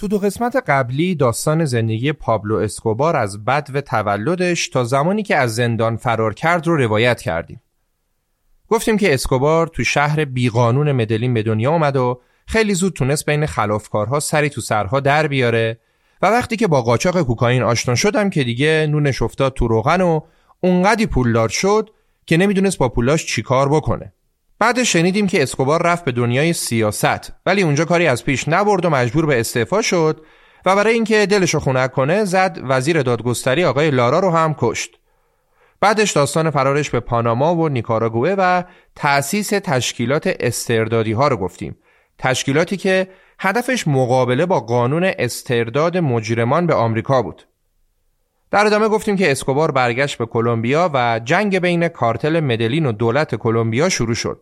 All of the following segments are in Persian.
تو دو قسمت قبلی داستان زندگی پابلو اسکوبار از بد و تولدش تا زمانی که از زندان فرار کرد رو روایت کردیم. گفتیم که اسکوبار تو شهر بیقانون مدلین به دنیا اومد و خیلی زود تونست بین خلافکارها سری تو سرها در بیاره و وقتی که با قاچاق کوکائین آشنا شدم که دیگه نونش افتاد تو روغن و اونقدی پولدار شد که نمی‌دونست با پولاش چیکار بکنه. بعد شنیدیم که اسکوبار رفت به دنیای سیاست ولی اونجا کاری از پیش نبرد و مجبور به استعفا شد و برای اینکه دلشو خنک کنه زد وزیر دادگستری آقای لارا رو هم کشت. بعدش داستان فرارش به پاناما و نیکاراگوه و تأسیس تشکیلات استردادی ها رو گفتیم. تشکیلاتی که هدفش مقابله با قانون استرداد مجرمان به آمریکا بود. در ادامه گفتیم که اسکوبار برگشت به کلمبیا و جنگ بین کارتل مدلین و دولت کلمبیا شروع شد.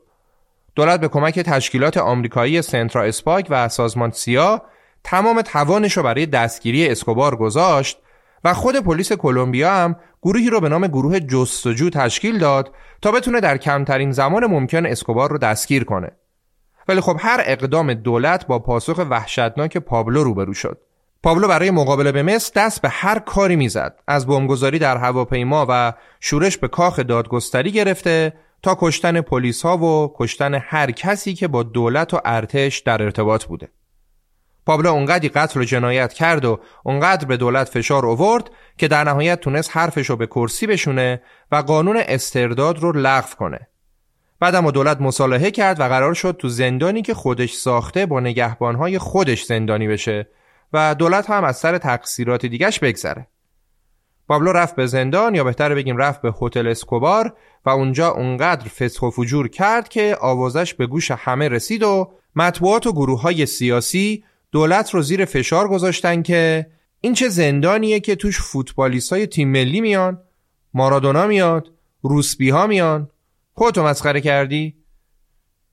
دولت به کمک تشکیلات آمریکایی سنترا اسپاک و سازمان سیا تمام توانش رو برای دستگیری اسکوبار گذاشت و خود پلیس کلمبیا هم گروهی رو به نام گروه جستجو تشکیل داد تا بتونه در کمترین زمان ممکن اسکوبار رو دستگیر کنه. ولی خب هر اقدام دولت با پاسخ وحشتناک پابلو روبرو شد. پابلو برای مقابله به مصر دست به هر کاری می‌زد از بمبگذاری در هواپیما و شورش به کاخ دادگستری گرفته تا کشتن پلیس ها و کشتن هر کسی که با دولت و ارتش در ارتباط بوده. پابلو اونقدی قتل و جنایت کرد و اونقدر به دولت فشار آورد که در نهایت تونست حرفش رو به کرسی بشونه و قانون استرداد رو لغو کنه. بعدم و دولت مصالحه کرد و قرار شد تو زندانی که خودش ساخته با نگهبانهای خودش زندانی بشه و دولت هم از سر تقصیرات دیگش بگذره. پابلو رفت به زندان یا بهتر بگیم رفت به هتل اسکوبار و اونجا اونقدر فسخ و فجور کرد که آوازش به گوش همه رسید و مطبوعات و گروه های سیاسی دولت رو زیر فشار گذاشتن که این چه زندانیه که توش فوتبالیست های تیم ملی میان مارادونا میاد روسبی ها میان. خودتو مسخره کردی؟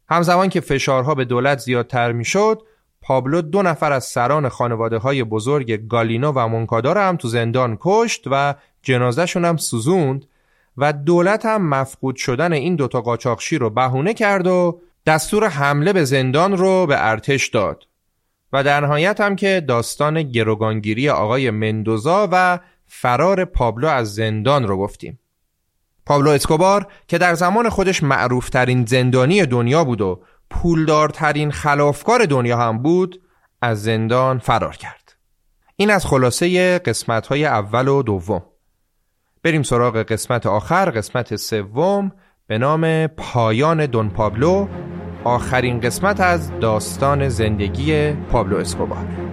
همزمان که فشارها به دولت زیادتر می‌شد پابلو دو نفر از سران خانواده های بزرگ گالینو و مونکادار هم تو زندان کشت و جنازهشون هم سوزوند و دولت هم مفقود شدن این دوتا قاچاقچی رو بهونه کرد و دستور حمله به زندان رو به ارتش داد. و در نهایت هم که داستان گروگانگیری آقای مندوزا و فرار پابلو از زندان رو گفتیم. پابلو اسکوبار که در زمان خودش معروفترین زندانی دنیا بود و پولدارترین خلافکار دنیا هم بود از زندان فرار کرد. این از خلاصه قسمت های اول و دوم. بریم سراغ قسمت آخر قسمت سوم به نام پایان دون پابلو آخرین قسمت از داستان زندگی پابلو اسکوبار.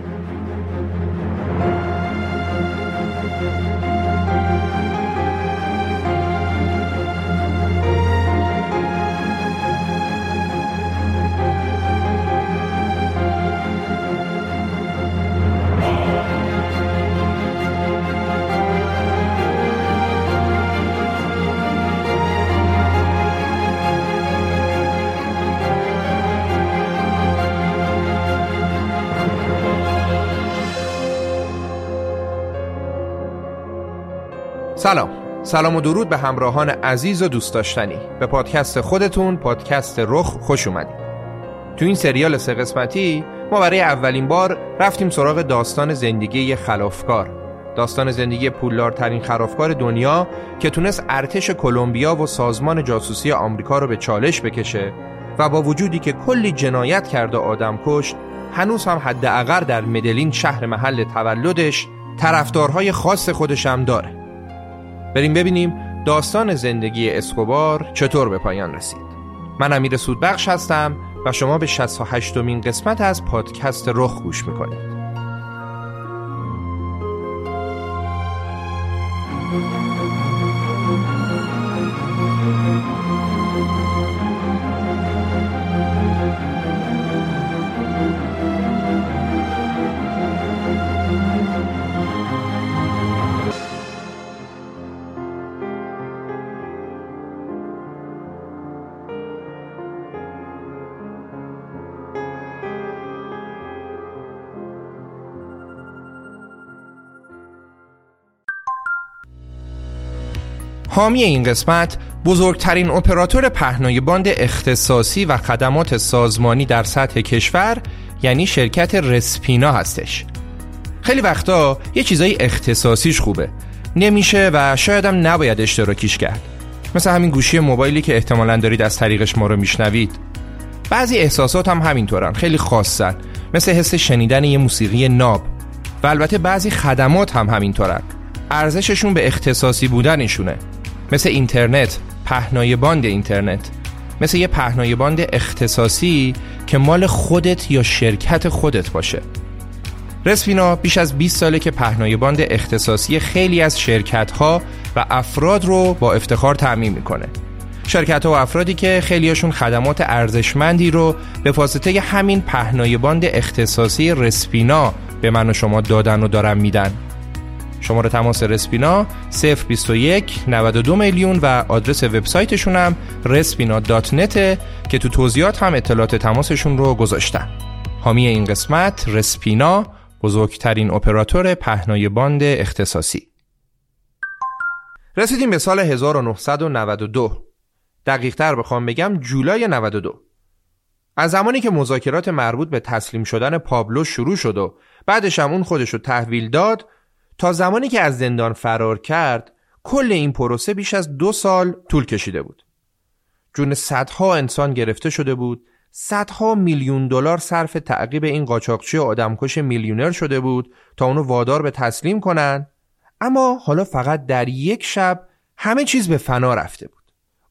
سلام. سلام و درود به همراهان عزیز و دوست داشتنی. به پادکست خودتون پادکست رخ خوش اومدید. تو این سریال سه قسمتی ما برای اولین بار رفتیم سراغ داستان زندگی خلافکار. داستان زندگی پولدارترین خلافکار دنیا که تونست ارتش کلمبیا و سازمان جاسوسی آمریکا رو به چالش بکشه و با وجودی که کلی جنایت کرده آدم کشت هنوز هم حداقل در مدلین شهر محل تولدش طرفدارهای خاص خودش هم داره. بریم ببینیم داستان زندگی اسکوبار چطور به پایان رسید. من امیر سودبخش هستم و شما به 68 مین قسمت از پادکست رخ گوش می‌کنید. حامی این قسمت بزرگترین اپراتور پهنای باند اختصاصی و خدمات سازمانی در سطح کشور یعنی شرکت رسپینا هستش. خیلی وقتا یه چیزای اختصاصیش خوبه. نمیشه و شایدم نباید اشتراکیش کرد. مثل همین گوشی موبایلی که احتمالا دارید از طریقش ما رو میشنوید. بعضی احساسات هم همینطورن خیلی خاصن. مثل حس شنیدن یه موسیقی ناب. و البته بعضی خدمات هم همینطورن. ارزششون به اختصاصی بودنشونه. مثل اینترنت پهنای باند اینترنت. مثل یه پهنای باند اختصاصی که مال خودت یا شرکت خودت باشه. رسپینا بیش از 20 ساله که پهنای باند اختصاصی خیلی از شرکت ها و افراد رو با افتخار تأمین می‌کنه. شرکت ها و افرادی که خیلیاشون خدمات ارزشمندی رو به واسطه همین پهنای باند اختصاصی رسپینا به من و شما دادن و دارن میدن. شماره تماس رسپینا 021 92 میلیون و آدرس وبسایتشون هم نت که تو توضیحات هم اطلاعات تماسشون رو گذاشتن. حامی این قسمت رسپینا بزرگترین اپراتور پهنای باند اختصاصی. رسیدیم به سال 1992 دقیق تر بخوام بگم جولای 92 از زمانی که مذاکرات مربوط به تسلیم شدن پابلو شروع شد و بعدش هم اون خودش رو تحویل داد تا زمانی که از زندان فرار کرد کل این پروسه بیش از دو سال طول کشیده بود. جون صدها انسان گرفته شده بود صدها میلیون دلار صرف تعقیب این قاچاقچی آدمکش میلیونر شده بود تا اونو وادار به تسلیم کنن. اما حالا فقط در یک شب همه چیز به فنا رفته بود.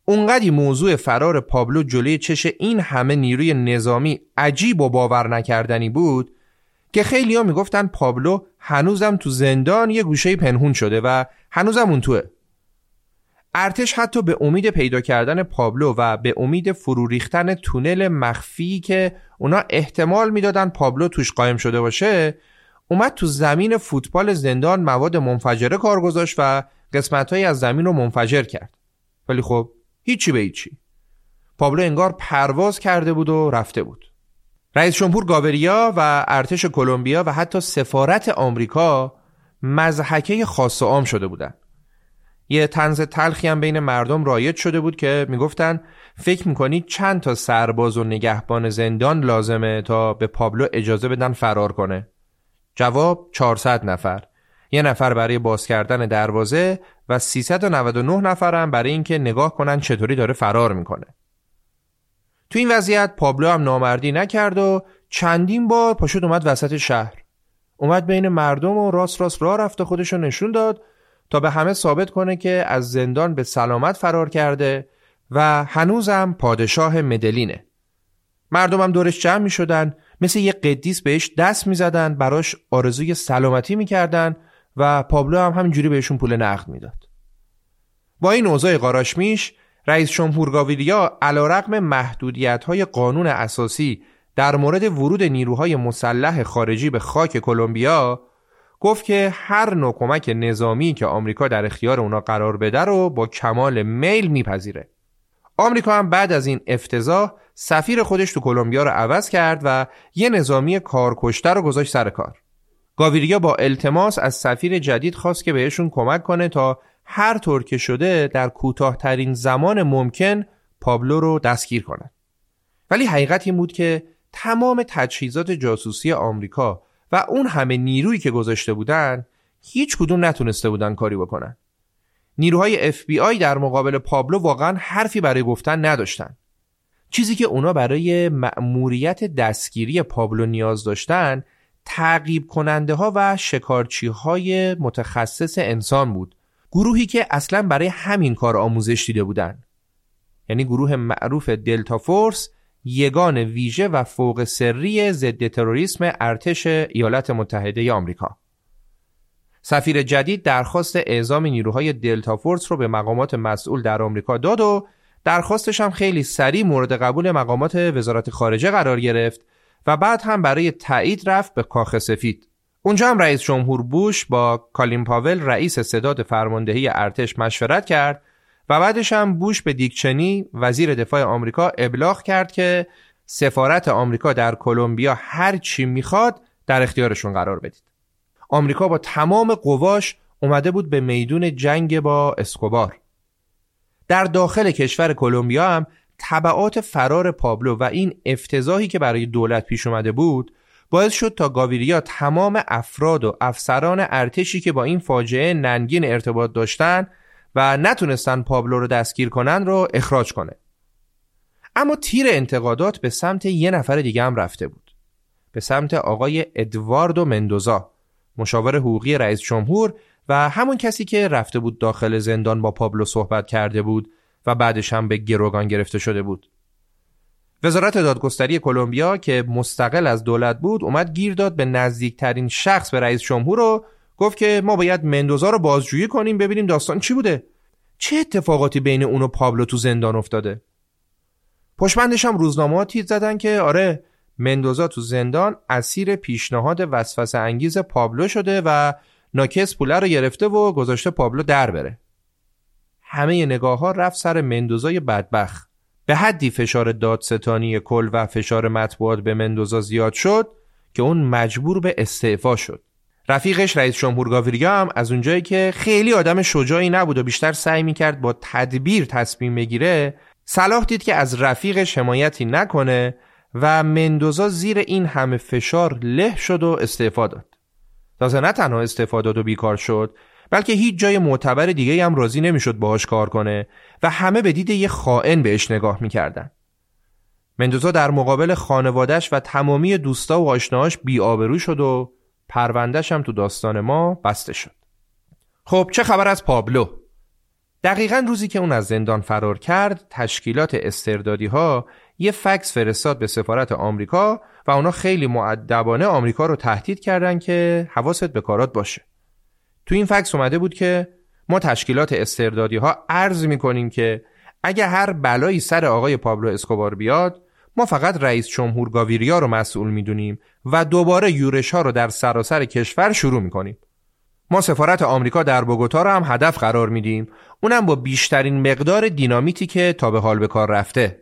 اونقدی موضوع فرار پابلو جلوی چش این همه نیروی نظامی عجیب و باور نکردنی بود که خیلی ها می‌گفتن پابلو هنوزم تو زندان یه گوشه پنهون شده و هنوزم اون توه. ارتش حتی به امید پیدا کردن پابلو و به امید فرو ریختن تونل مخفی که اونا احتمال می‌دادن پابلو توش قایم شده باشه اومد تو زمین فوتبال زندان مواد منفجره کار گذاشت و قسمتهایی از زمین رو منفجر کرد. ولی خب هیچی به هیچی. پابلو انگار پرواز کرده بود و رفته بود. رئیس جمهور گاوریا و ارتش کلمبیا و حتی سفارت آمریکا مزحکه خاص و عام شده بودند. یه تنز تلخی هم بین مردم رایج شده بود که می‌گفتن فکر می‌کنید چند تا سرباز و نگهبان زندان لازمه تا به پابلو اجازه بدن فرار کنه؟ جواب 400 نفر. یه نفر برای باز کردن دروازه و 399 نفرم برای اینکه نگاه کنن چطوری داره فرار می‌کنه. تو این وضعیت پابلو هم نامردی نکرد و چندین بار پاشد اومد وسط شهر اومد بین مردم و راست راست راه رفت و خودشو نشون داد تا به همه ثابت کنه که از زندان به سلامت فرار کرده و هنوزم پادشاه مدلینه مردم هم دورش جمع می شدن مثل یه قدیس بهش دست می زدن براش آرزوی سلامتی می کردن و پابلو هم همینجوری بهشون پول نقد می‌داد. با این اوضاع قاراشمیش رئیس جمهور گاویریا علیرغم محدودیت های قانون اساسی در مورد ورود نیروهای مسلح خارجی به خاک کلمبیا گفت که هر نوع کمک نظامی که آمریکا در اختیار اونا قرار بده رو با کمال میل میپذیره. آمریکا هم بعد از این افتضاح سفیر خودش تو کلمبیا رو عوض کرد و یه نظامی کارکشته رو گذاشت سر کار. گاویریا با التماس از سفیر جدید خواست که بهشون کمک کنه تا هر طور که شده در کوتاهترین زمان ممکن پابلو رو دستگیر کنند. ولی حقیقت این بود که تمام تجهیزات جاسوسی آمریکا و اون همه نیرویی که گذاشته بودن هیچ کدوم نتونسته بودن کاری بکنن. نیروهای FBI در مقابل پابلو واقعا حرفی برای گفتن نداشتن. چیزی که اونا برای مأموریت دستگیری پابلو نیاز داشتن تعقیب کننده ها و شکارچی های متخصص انسان بود گروهی که اصلا برای همین کار آموزش دیده بودن یعنی گروه معروف دلتا فورس یگان ویژه و فوق سری ضد تروریسم ارتش ایالات متحده آمریکا سفیر جدید درخواست اعزام نیروهای دلتا فورس رو به مقامات مسئول در آمریکا داد و درخواستش هم خیلی سریع مورد قبول مقامات وزارت خارجه قرار گرفت و بعد هم برای تایید رفت به کاخ سفید. اونجا هم رئیس جمهور بوش با کالین پاول رئیس صداد فرماندهی ارتش مشورت کرد و بعدش هم بوش به دیکچنی وزیر دفاع آمریکا ابلاغ کرد که سفارت آمریکا در کلمبیا هر چی می‌خواد در اختیارشون قرار بدید. آمریکا با تمام قواش اومده بود به میدون جنگ با اسکوبار. در داخل کشور کلمبیا هم طبعات فرار پابلو و این افتضاحی که برای دولت پیش اومده بود باعث شد تا گاویریا تمام افراد و افسران ارتشی که با این فاجعه ننگین ارتباط داشتن و نتونستن پابلو رو دستگیر کنن رو اخراج کنه اما تیر انتقادات به سمت یه نفر دیگه هم رفته بود به سمت آقای ادواردو مندوزا مشاور حقوقی رئیس جمهور و همون کسی که رفته بود داخل زندان با پابلو صحبت کرده بود و بعدش هم به گروگان گرفته شده بود. وزارت دادگستری کلمبیا که مستقل از دولت بود اومد گیر داد به نزدیکترین شخص به رئیس جمهور و گفت که ما باید مندوزا رو بازجویی کنیم ببینیم داستان چی بوده. چه اتفاقاتی بین اون و پابلو تو زندان افتاده؟ پشمندش هم روزنامه تیز زدن که آره مندوزا تو زندان اسیر پیشنهاد وسوسه انگیز پابلو شده و ناکس پوله رو گرفته و گذاشته پابلو در بره. همه نگاه ها رفت سر مندوزای بدبخ به حدی فشار دادستانی کل و فشار مطبوعات به مندوزا زیاد شد که اون مجبور به استعفا شد. رفیقش رئیس جمهور گاویریا هم از اونجایی که خیلی آدم شجاعی نبود و بیشتر سعی می‌کرد با تدبیر تصمیم بگیره صلاح دید که از رفیقش حمایتی نکنه و مندوزا زیر این همه فشار له شد و استعفا داد. تازه نه تنها استعفا داد و بیکار شد بلکه هیچ جای معتبر دیگه هم راضی نمی‌شد باهاش کار کنه. و همه به دید یه خائن بهش نگاه می‌کردن. مندوزا در مقابل خانوادش و تمامی دوستا و آشناهاش بیآبرو شد و پروندهش هم تو داستان ما بسته شد. خب چه خبر از پابلو؟ دقیقا روزی که اون از زندان فرار کرد تشکیلات استردادی ها یه فکس فرستاد به سفارت آمریکا و اونا خیلی معدبانه آمریکا رو تهدید کردن که حواست به کارات باشه. تو این فکس اومده بود که ما تشکیلات استردادی ها عرض می‌کنیم که اگه هر بلایی سر آقای پابلو اسکوبار بیاد ما فقط رئیس جمهور گاویریا رو مسئول می‌دونیم و دوباره یورش ها رو در سراسر کشور شروع می‌کنیم. ما سفارت آمریکا در بوگوتا رو هم هدف قرار میدیم. اونم با بیشترین مقدار دینامیتی که تا به حال به کار رفته.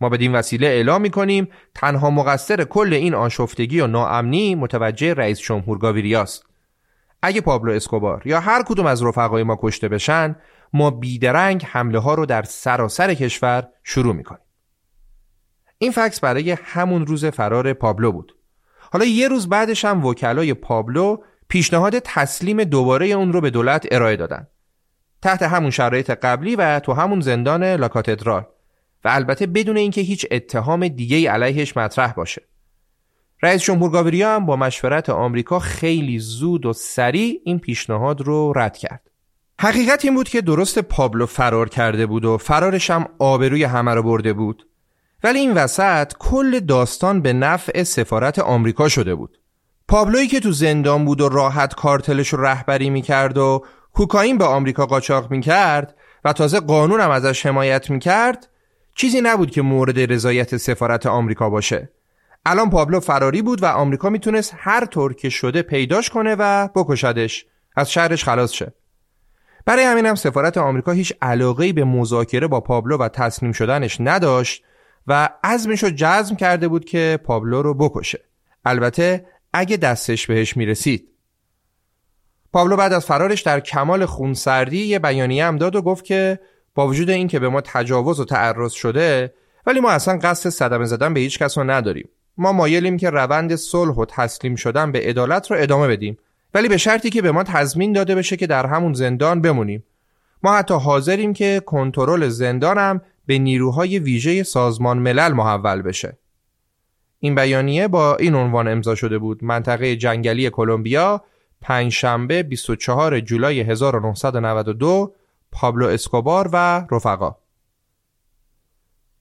ما بدین وسیله اعلام می‌کنیم تنها مقصر کل این آشفتگی و ناامنی متوجه رئیس جمهور گاویریاست اگه پابلو اسکوبار یا هر کدوم از رفقای ما کشته بشن ما بیدرنگ حمله ها رو در سراسر کشور شروع می‌کنیم. این فکس برای همون روز فرار پابلو بود. حالا یه روز بعدش هم وکلای پابلو پیشنهاد تسلیم دوباره اون رو به دولت ارائه دادن. تحت همون شرایط قبلی و تو همون زندان لاکاتدرال. و البته بدون اینکه هیچ اتهام دیگه علیهش مطرح باشه. رئیس جمهور گاویریا هم با مشورت آمریکا خیلی زود و سریع این پیشنهاد رو رد کرد. حقیقت این بود که درست پابلو فرار کرده بود و فرارش هم آبروی همه رو برده بود. ولی این وسط کل داستان به نفع سفارت آمریکا شده بود. پابلویی که تو زندان بود و راحت کارتلش رو رهبری می‌کرد و کوکائین به آمریکا قاچاق می‌کرد و تازه قانون هم ازش حمایت می‌کرد چیزی نبود که مورد رضایت سفارت آمریکا باشه. الان پابلو فراری بود و آمریکا می‌تونست هر طور که شده پیداش کنه و بکشدش. از شهرش خلاص شه. برای همین هم سفارت آمریکا هیچ علاقه به مذاکره با پابلو و تسلیم شدنش نداشت و عزمش رو جزم کرده بود که پابلو رو بکشه. البته اگه دستش بهش می‌رسید. پابلو بعد از فرارش در کمال خونسردی یه بیانیه هم داد و گفت که با وجود اینکه به ما تجاوز و تعرض شده ولی ما اصلا قصد صدمه زدن به هیچ کس رو نداریم. ما مایلیم که روند صلح و تسلیم شدن به عدالت رو ادامه بدیم. ولی به شرطی که به ما تضمین داده بشه که در همون زندان بمونیم. ما حتی حاضریم که کنترل زندانم به نیروهای ویژه سازمان ملل محول بشه. این بیانیه با این عنوان امضا شده بود. منطقه جنگلی کلمبیا پنجشنبه 24 جولای 1992 پابلو اسکوبار و رفقا.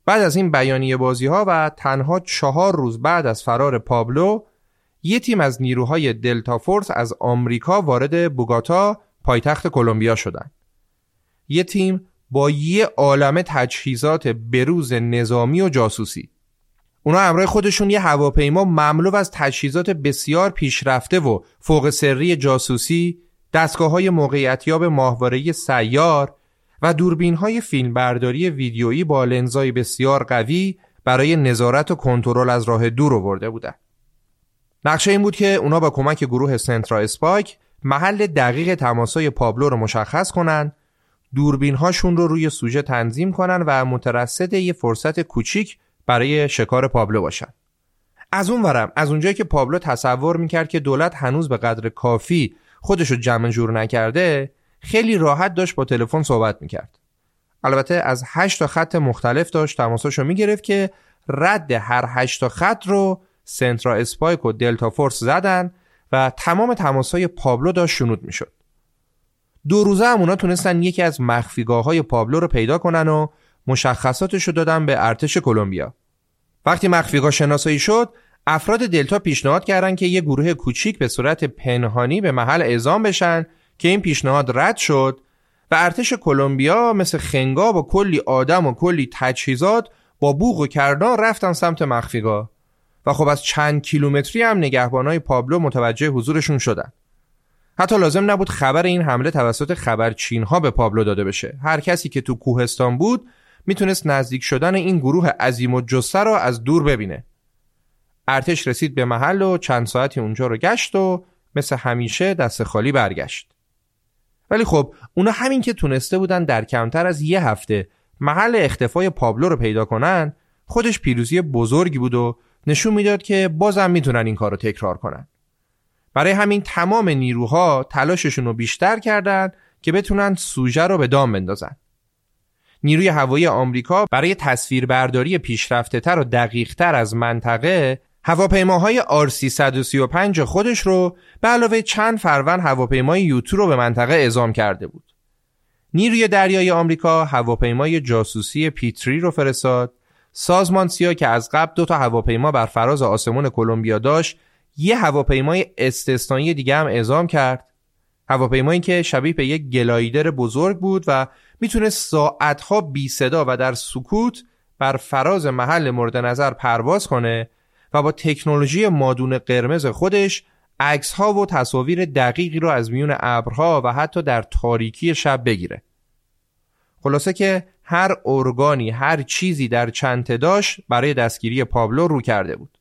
بعد از این بیانیه بازی ها و تنها چهار روز بعد از فرار پابلو یه تیم از نیروهای دلتا فورس از آمریکا وارد بوگاتا پایتخت کلمبیا شدند. یه تیم با یه عالم تجهیزات بروز نظامی و جاسوسی اونا همراه خودشون یه هواپیما مملو از تجهیزات بسیار پیشرفته و فوق سری جاسوسی دستگاه های موقعیتیاب ماهواره سیار و دوربین های فیلمبرداری ویدیویی با لنزای بسیار قوی برای نظارت و کنترل از راه دور آورده بودند. نقشه این بود که اونا با کمک گروه سنترا اسپایک محل دقیق تماسای پابلو رو مشخص کنن دوربین هاشون رو روی سوژه تنظیم کنن و مترصد یه فرصت کوچیک برای شکار پابلو باشن از اون ورم از اونجایی که پابلو تصور می‌کرد که دولت هنوز به قدر کافی خودش رو جمع جور نکرده خیلی راحت داشت با تلفن صحبت می‌کرد. البته از هشت تا خط مختلف داشت تماساشو می‌گرفت که رد هر هشت تا خط رو سنترا اسپایک و دلتا فورس زدن و تمام تماسای پابلو داشت شنود می‌شد. دو روزه هم اونا تونستن یکی از مخفیگاه های پابلو رو پیدا کنن و مشخصاتش رو دادن به ارتش کلمبیا. وقتی مخفیگاه شناسایی شد افراد دلتا پیشنهاد کردند که یه گروه کوچیک به صورت پنهانی به محل اعزام بشن که این پیشنهاد رد شد و ارتش کلمبیا مثل خنگا با کلی آدم و کلی تجهیزات با بوغ و کرنا رفتن سمت مخفیگاه. و خب از چند کیلومتری هم نگهبانای پابلو متوجه حضورشون شدن. حتی لازم نبود خبر این حمله توسط خبرچین ها به پابلو داده بشه. هر کسی که تو کوهستان بود می‌تونست نزدیک شدن این گروه عظیم و جسته را از دور ببینه. ارتش رسید به محل و چند ساعتی اونجا رو گشت و مثل همیشه دست خالی برگشت. ولی خب اونا همین که تونسته بودن در کمتر از یه هفته محل اختفای پابلو رو پیدا کنن خودش پیروزی بزرگی بود و نشون می‌داد که بازم می‌تونن این کار رو تکرار کنن برای همین تمام نیروها تلاششون رو بیشتر کردند که بتونن سوژه رو به دام بندازن. نیروی هوایی آمریکا برای تصویربرداری پیشرفته تر و دقیق تر از منطقه هواپیماهای R335 خودش رو به علاوه چند فروند هواپیمای یوتو رو به منطقه اعزام کرده بود. نیروی دریای آمریکا هواپیمای جاسوسی پیتری رو فرستاد سازمان سیا که از قبل دو تا هواپیما بر فراز آسمان کلمبیا داشت یه هواپیمای استثنایی دیگه هم اعزام کرد هواپیمایی که شبیه به یک گلایدر بزرگ بود و می‌تونه ساعتها بی صدا و در سکوت بر فراز محل مورد نظر پرواز کنه و با تکنولوژی مادون قرمز خودش عکس ها و تصاویر دقیقی رو از میون ابرها و حتی در تاریکی شب بگیره. خلاصه که هر ارگانی هر چیزی در چند داشت برای دستگیری پابلو رو کرده بود.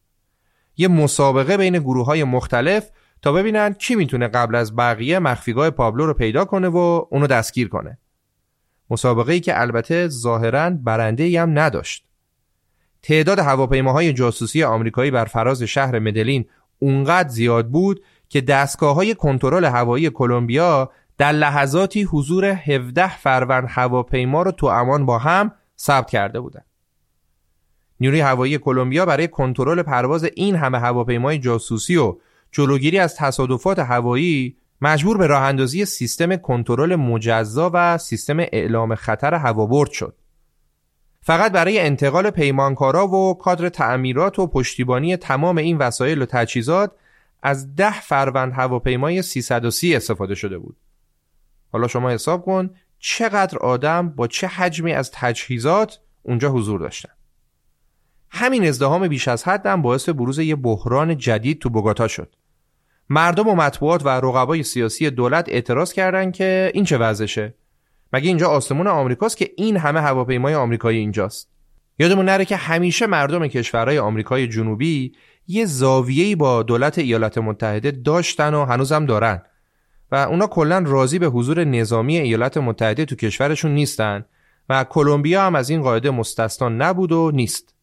یه مسابقه بین گروه های مختلف تا ببینن کی می‌تونه قبل از بقیه مخفیگاه پابلو رو پیدا کنه و اونو دستگیر کنه. مسابقه ای که البته ظاهرا برنده هم نداشت. تعداد هواپیماهای جاسوسی آمریکایی بر فراز شهر مدلین اونقدر زیاد بود که دستگاه های کنترل هوایی کلمبیا در لحظاتی حضور 17 فروند هواپیما رو تو امان با هم ثبت کرده بودند. نیروی هوایی کلمبیا برای کنترل پرواز این همه هواپیمای جاسوسی و جلوگیری از تصادفات هوایی مجبور به راه اندازی سیستم کنترل مجزا و سیستم اعلام خطر هوابرد شد. فقط برای انتقال پیمانکارا و کادر تعمیرات و پشتیبانی تمام این وسایل و تجهیزات از ده فروند هواپیمای 330 استفاده شده بود. حالا شما حساب کن چقدر آدم با چه حجمی از تجهیزات اونجا حضور داشتن. همین ازدهام بیش از حد هم باعث بروز یه بحران جدید تو بوگاتا شد. مردم و مطبوعات و رقبای سیاسی دولت اعتراض کردند که این چه وضعشه؟ مگه اینجا آسمون آمریکاست که این همه هواپیمای آمریکایی اینجاست؟ یادمون نره که همیشه مردم کشورهای آمریکای جنوبی یه زاویه‌ای با دولت ایالات متحده داشتن و هنوزم دارن و اونا کلا راضی به حضور نظامی ایالات متحده تو کشورشون نیستن و کلمبیا هم از این قاعده مستثنا نبود و نیست.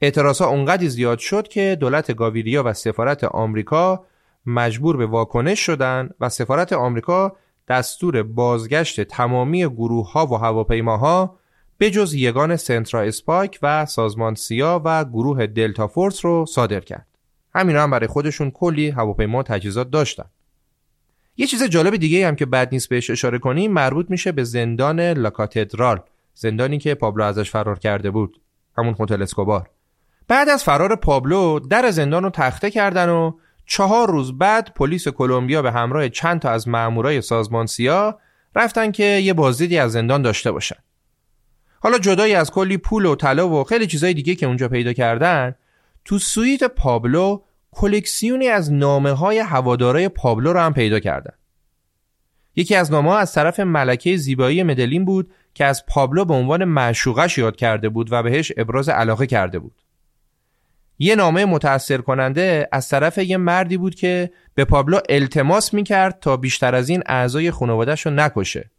اعتراض ها اونقدر زیاد شد که دولت گاویریا و سفارت آمریکا مجبور به واکنش شدن و سفارت آمریکا دستور بازگشت تمامی گروه ها و هواپیماها به جز یگان سنترا اسپاک و سازمان سیا و گروه دلتا فورس رو صادر کرد. همینا هم برای خودشون کلی هواپیما تجهیزات داشتن. یه چیز جالب دیگه هم که بد نیست بهش اشاره کنیم مربوط میشه به زندان لاکاتدرال زندانی که پابلو ازش فرار کرده بود همون هتل اسکوبار بعد از فرار پابلو در زندان رو تخته کردن و چهار روز بعد پلیس کلمبیا به همراه چند تا از مامورای سازمان سیا رفتن که یه بازدیدی از زندان داشته باشن حالا جدایی از کلی پول و طلا و خیلی چیزای دیگه که اونجا پیدا کردن تو سویت پابلو کلکسیونی از نامه های هوادارای پابلو رو هم پیدا کردن. یکی از نامه ها از طرف ملکه زیبایی مدلین بود که از پابلو به عنوان معشوقش یاد کرده بود و بهش ابراز علاقه کرده بود. یه نامه متأثر کننده از طرف یه مردی بود که به پابلو التماس می‌کرد تا بیشتر از این اعضای خانوادهش رو نکشه.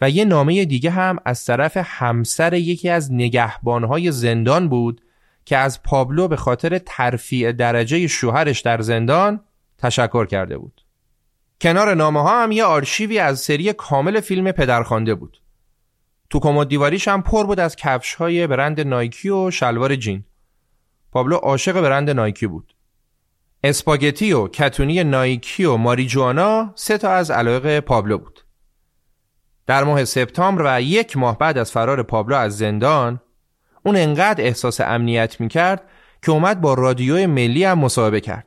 و یه نامه دیگه هم از طرف همسر یکی از نگهبانهای زندان بود که از پابلو به خاطر ترفیع درجه شوهرش در زندان تشکر کرده بود. کنار نامه ها هم یه آرشیوی از سری کامل فیلم پدرخوانده بود. تو کمد دیواریش هم پر بود از کفش های برند نایکی و شلوار جین. پابلو عاشق برند نایکی بود. اسپاگتی و کتونی نایکی و ماریجوانا سه تا از علایق پابلو بود. در ماه سپتامبر و یک ماه بعد از فرار پابلو از زندان اون انقدر احساس امنیت می‌کرد که اومد با رادیو ملی هم مصاحبه کرد.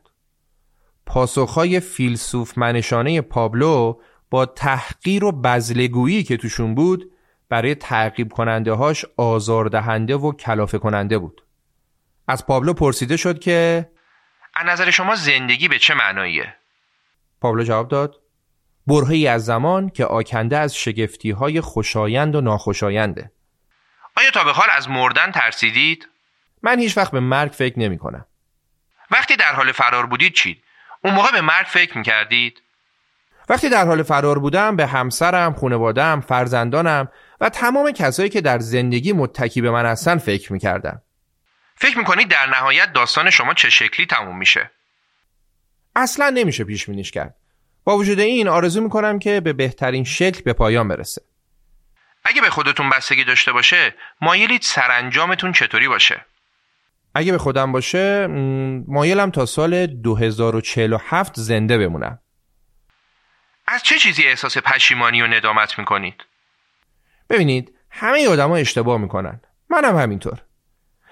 پاسخهای فیلسوف منشانه پابلو با تحقیر و بزلگویی که توشون بود برای تعقیب کننده هاش آزاردهنده و کلافه کننده بود. از پابلو پرسیده شد که از نظر شما زندگی به چه معناییه؟ پابلو جواب داد برهی از زمان که آکنده از شگفتی های خوشایند و ناخوشاینده. آیا تا به حال از مردن ترسیدید؟ من هیچ وقت به مرگ فکر نمی کنم. وقتی در حال فرار بودید چید؟ اون موقع به مرگ فکر می کردید؟ وقتی در حال فرار بودم به همسرم، خانوادم، فرزندانم و تمام کسایی که در زندگی متکی به من هستن فکر می کردم. فکر می کنید در نهایت داستان شما چه شکلی تموم میشه؟ اصلا نمیشه پیش بینیش کرد. با وجود این آرزو می کنم که به بهترین شکل به پایان برسه. اگه به خودتون بستگی داشته باشه مایلید سرانجامتون چطوری باشه اگه به خودم باشه مایلم تا سال 2047 زنده بمونم از چه چیزی احساس پشیمانی و ندامت می‌کنید؟ ببینید همه آدما اشتباه می‌کنن منم همینطور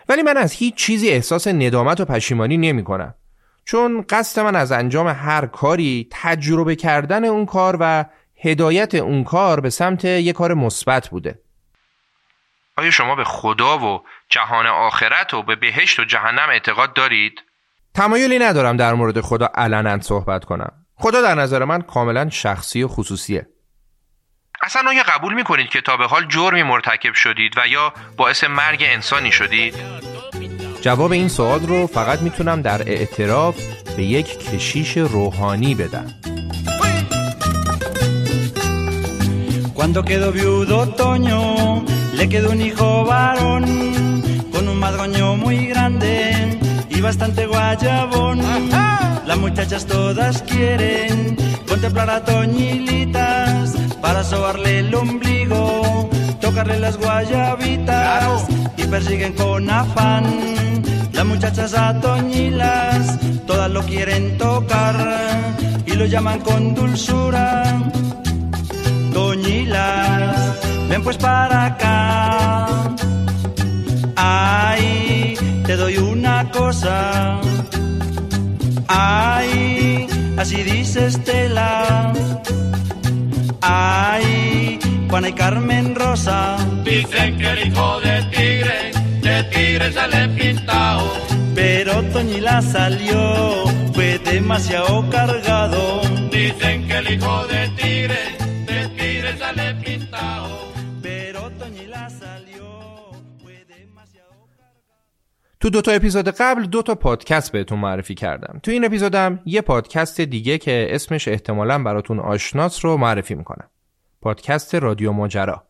ولی من از هیچ چیزی احساس ندامت و پشیمانی نمی کنم چون قصد من از انجام هر کاری تجربه کردن اون کار و هدایت اون کار به سمت یه کار مثبت بوده. آیا شما به خدا و جهان آخرت و به بهشت و جهنم اعتقاد دارید؟ تمایلی ندارم در مورد خدا علنا صحبت کنم. خدا در نظر من کاملا شخصی و خصوصیه. اصلا آیا قبول می‌کنید که تا به حال جرمی مرتکب شدید و یا باعث مرگ انسانی شدید؟ جواب این سوال رو فقط می‌تونم در اعتراف به یک کشیش روحانی بدم. La muchachas todas quieren contemplar a Toñilita para sobarle el ombligo, tocarle las guayabitas y persiguen con afán. Las muchachas a Toñilas, todas lo quieren tocar y lo llaman con dulzura Doñilas, ven pues para acá. Ay, te doy una cosa. Ay, así dice Estela. Ay, Juana y Carmen Rosa. Dicen que el hijo de tigre, de tigre sale pintado. Pero Toñila salió, fue demasiado cargado. Dicen que el hijo de tigre تو دو تا اپیزود قبل دو تا پادکست بهتون معرفی کردم. تو این اپیزودم یه پادکست دیگه که اسمش احتمالا براتون آشناس رو معرفی می‌کنم. پادکست رادیو ماجرا.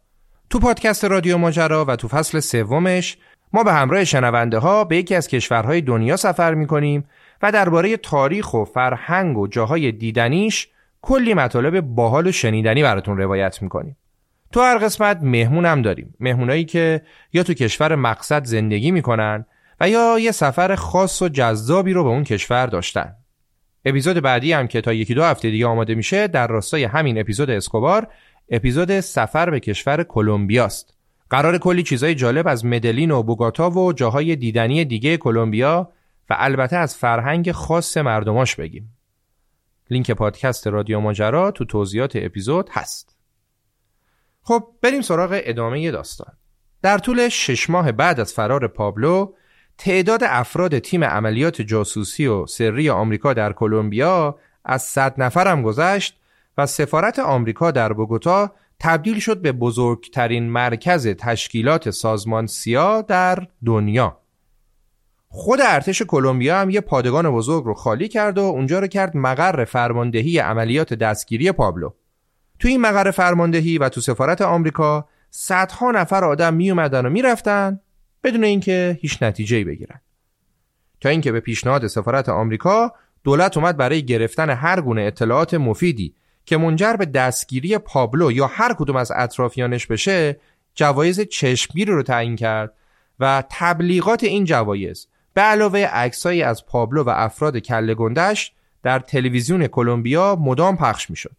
تو پادکست رادیو ماجرا و تو فصل سومش ما به همراه شنونده ها به یکی از کشورهای دنیا سفر می‌کنیم و درباره تاریخ و فرهنگ و جاهای دیدنیش کلی مطالب باحال و شنیدنی براتون روایت می‌کنیم. تو هر قسمت مهمون هم داریم. مهمونایی که یا تو کشور مقصد زندگی می‌کنن و یا یه سفر خاص و جذابی رو به اون کشور داشتن. اپیزود بعدی هم که تا یکی دو هفته دیگه آماده میشه در راستای همین اپیزود اسکوبار اپیزود سفر به کشور کلمبیاست. قرار کلی چیزای جالب از مدلین و بوگاتا و جاهای دیدنی دیگه کلمبیا و البته از فرهنگ خاص مردماش بگیم. لینک پادکست رادیو ماجرا تو توضیحات اپیزود هست. خب بریم سراغ ادامه داستان. در طول شش ماه بعد از فرار پابلو تعداد افراد تیم عملیات جاسوسی و سری آمریکا در کلمبیا از 100 نفر هم گذشت و سفارت آمریکا در بوگوتا تبدیل شد به بزرگترین مرکز تشکیلات سازمان سیا در دنیا. خود ارتش کلمبیا هم یه پادگان بزرگ رو خالی کرد و اونجا رو کرد مقر فرماندهی عملیات دستگیری پابلو. تو این مقر فرماندهی و تو سفارت آمریکا صدها نفر آدم می اومدن و می‌رفتن بدون اینکه هیچ نتیجه‌ای بگیرن تا اینکه به پیشنهاد سفارت آمریکا دولت اومد برای گرفتن هر گونه اطلاعات مفیدی که منجر به دستگیری پابلو یا هر کدوم از اطرافیانش بشه جوایز چشمگیری رو تعیین کرد و تبلیغات این جوایز به علاوه عکسایی از پابلو و افراد کله گندش در تلویزیون کلمبیا مدام پخش می‌شد.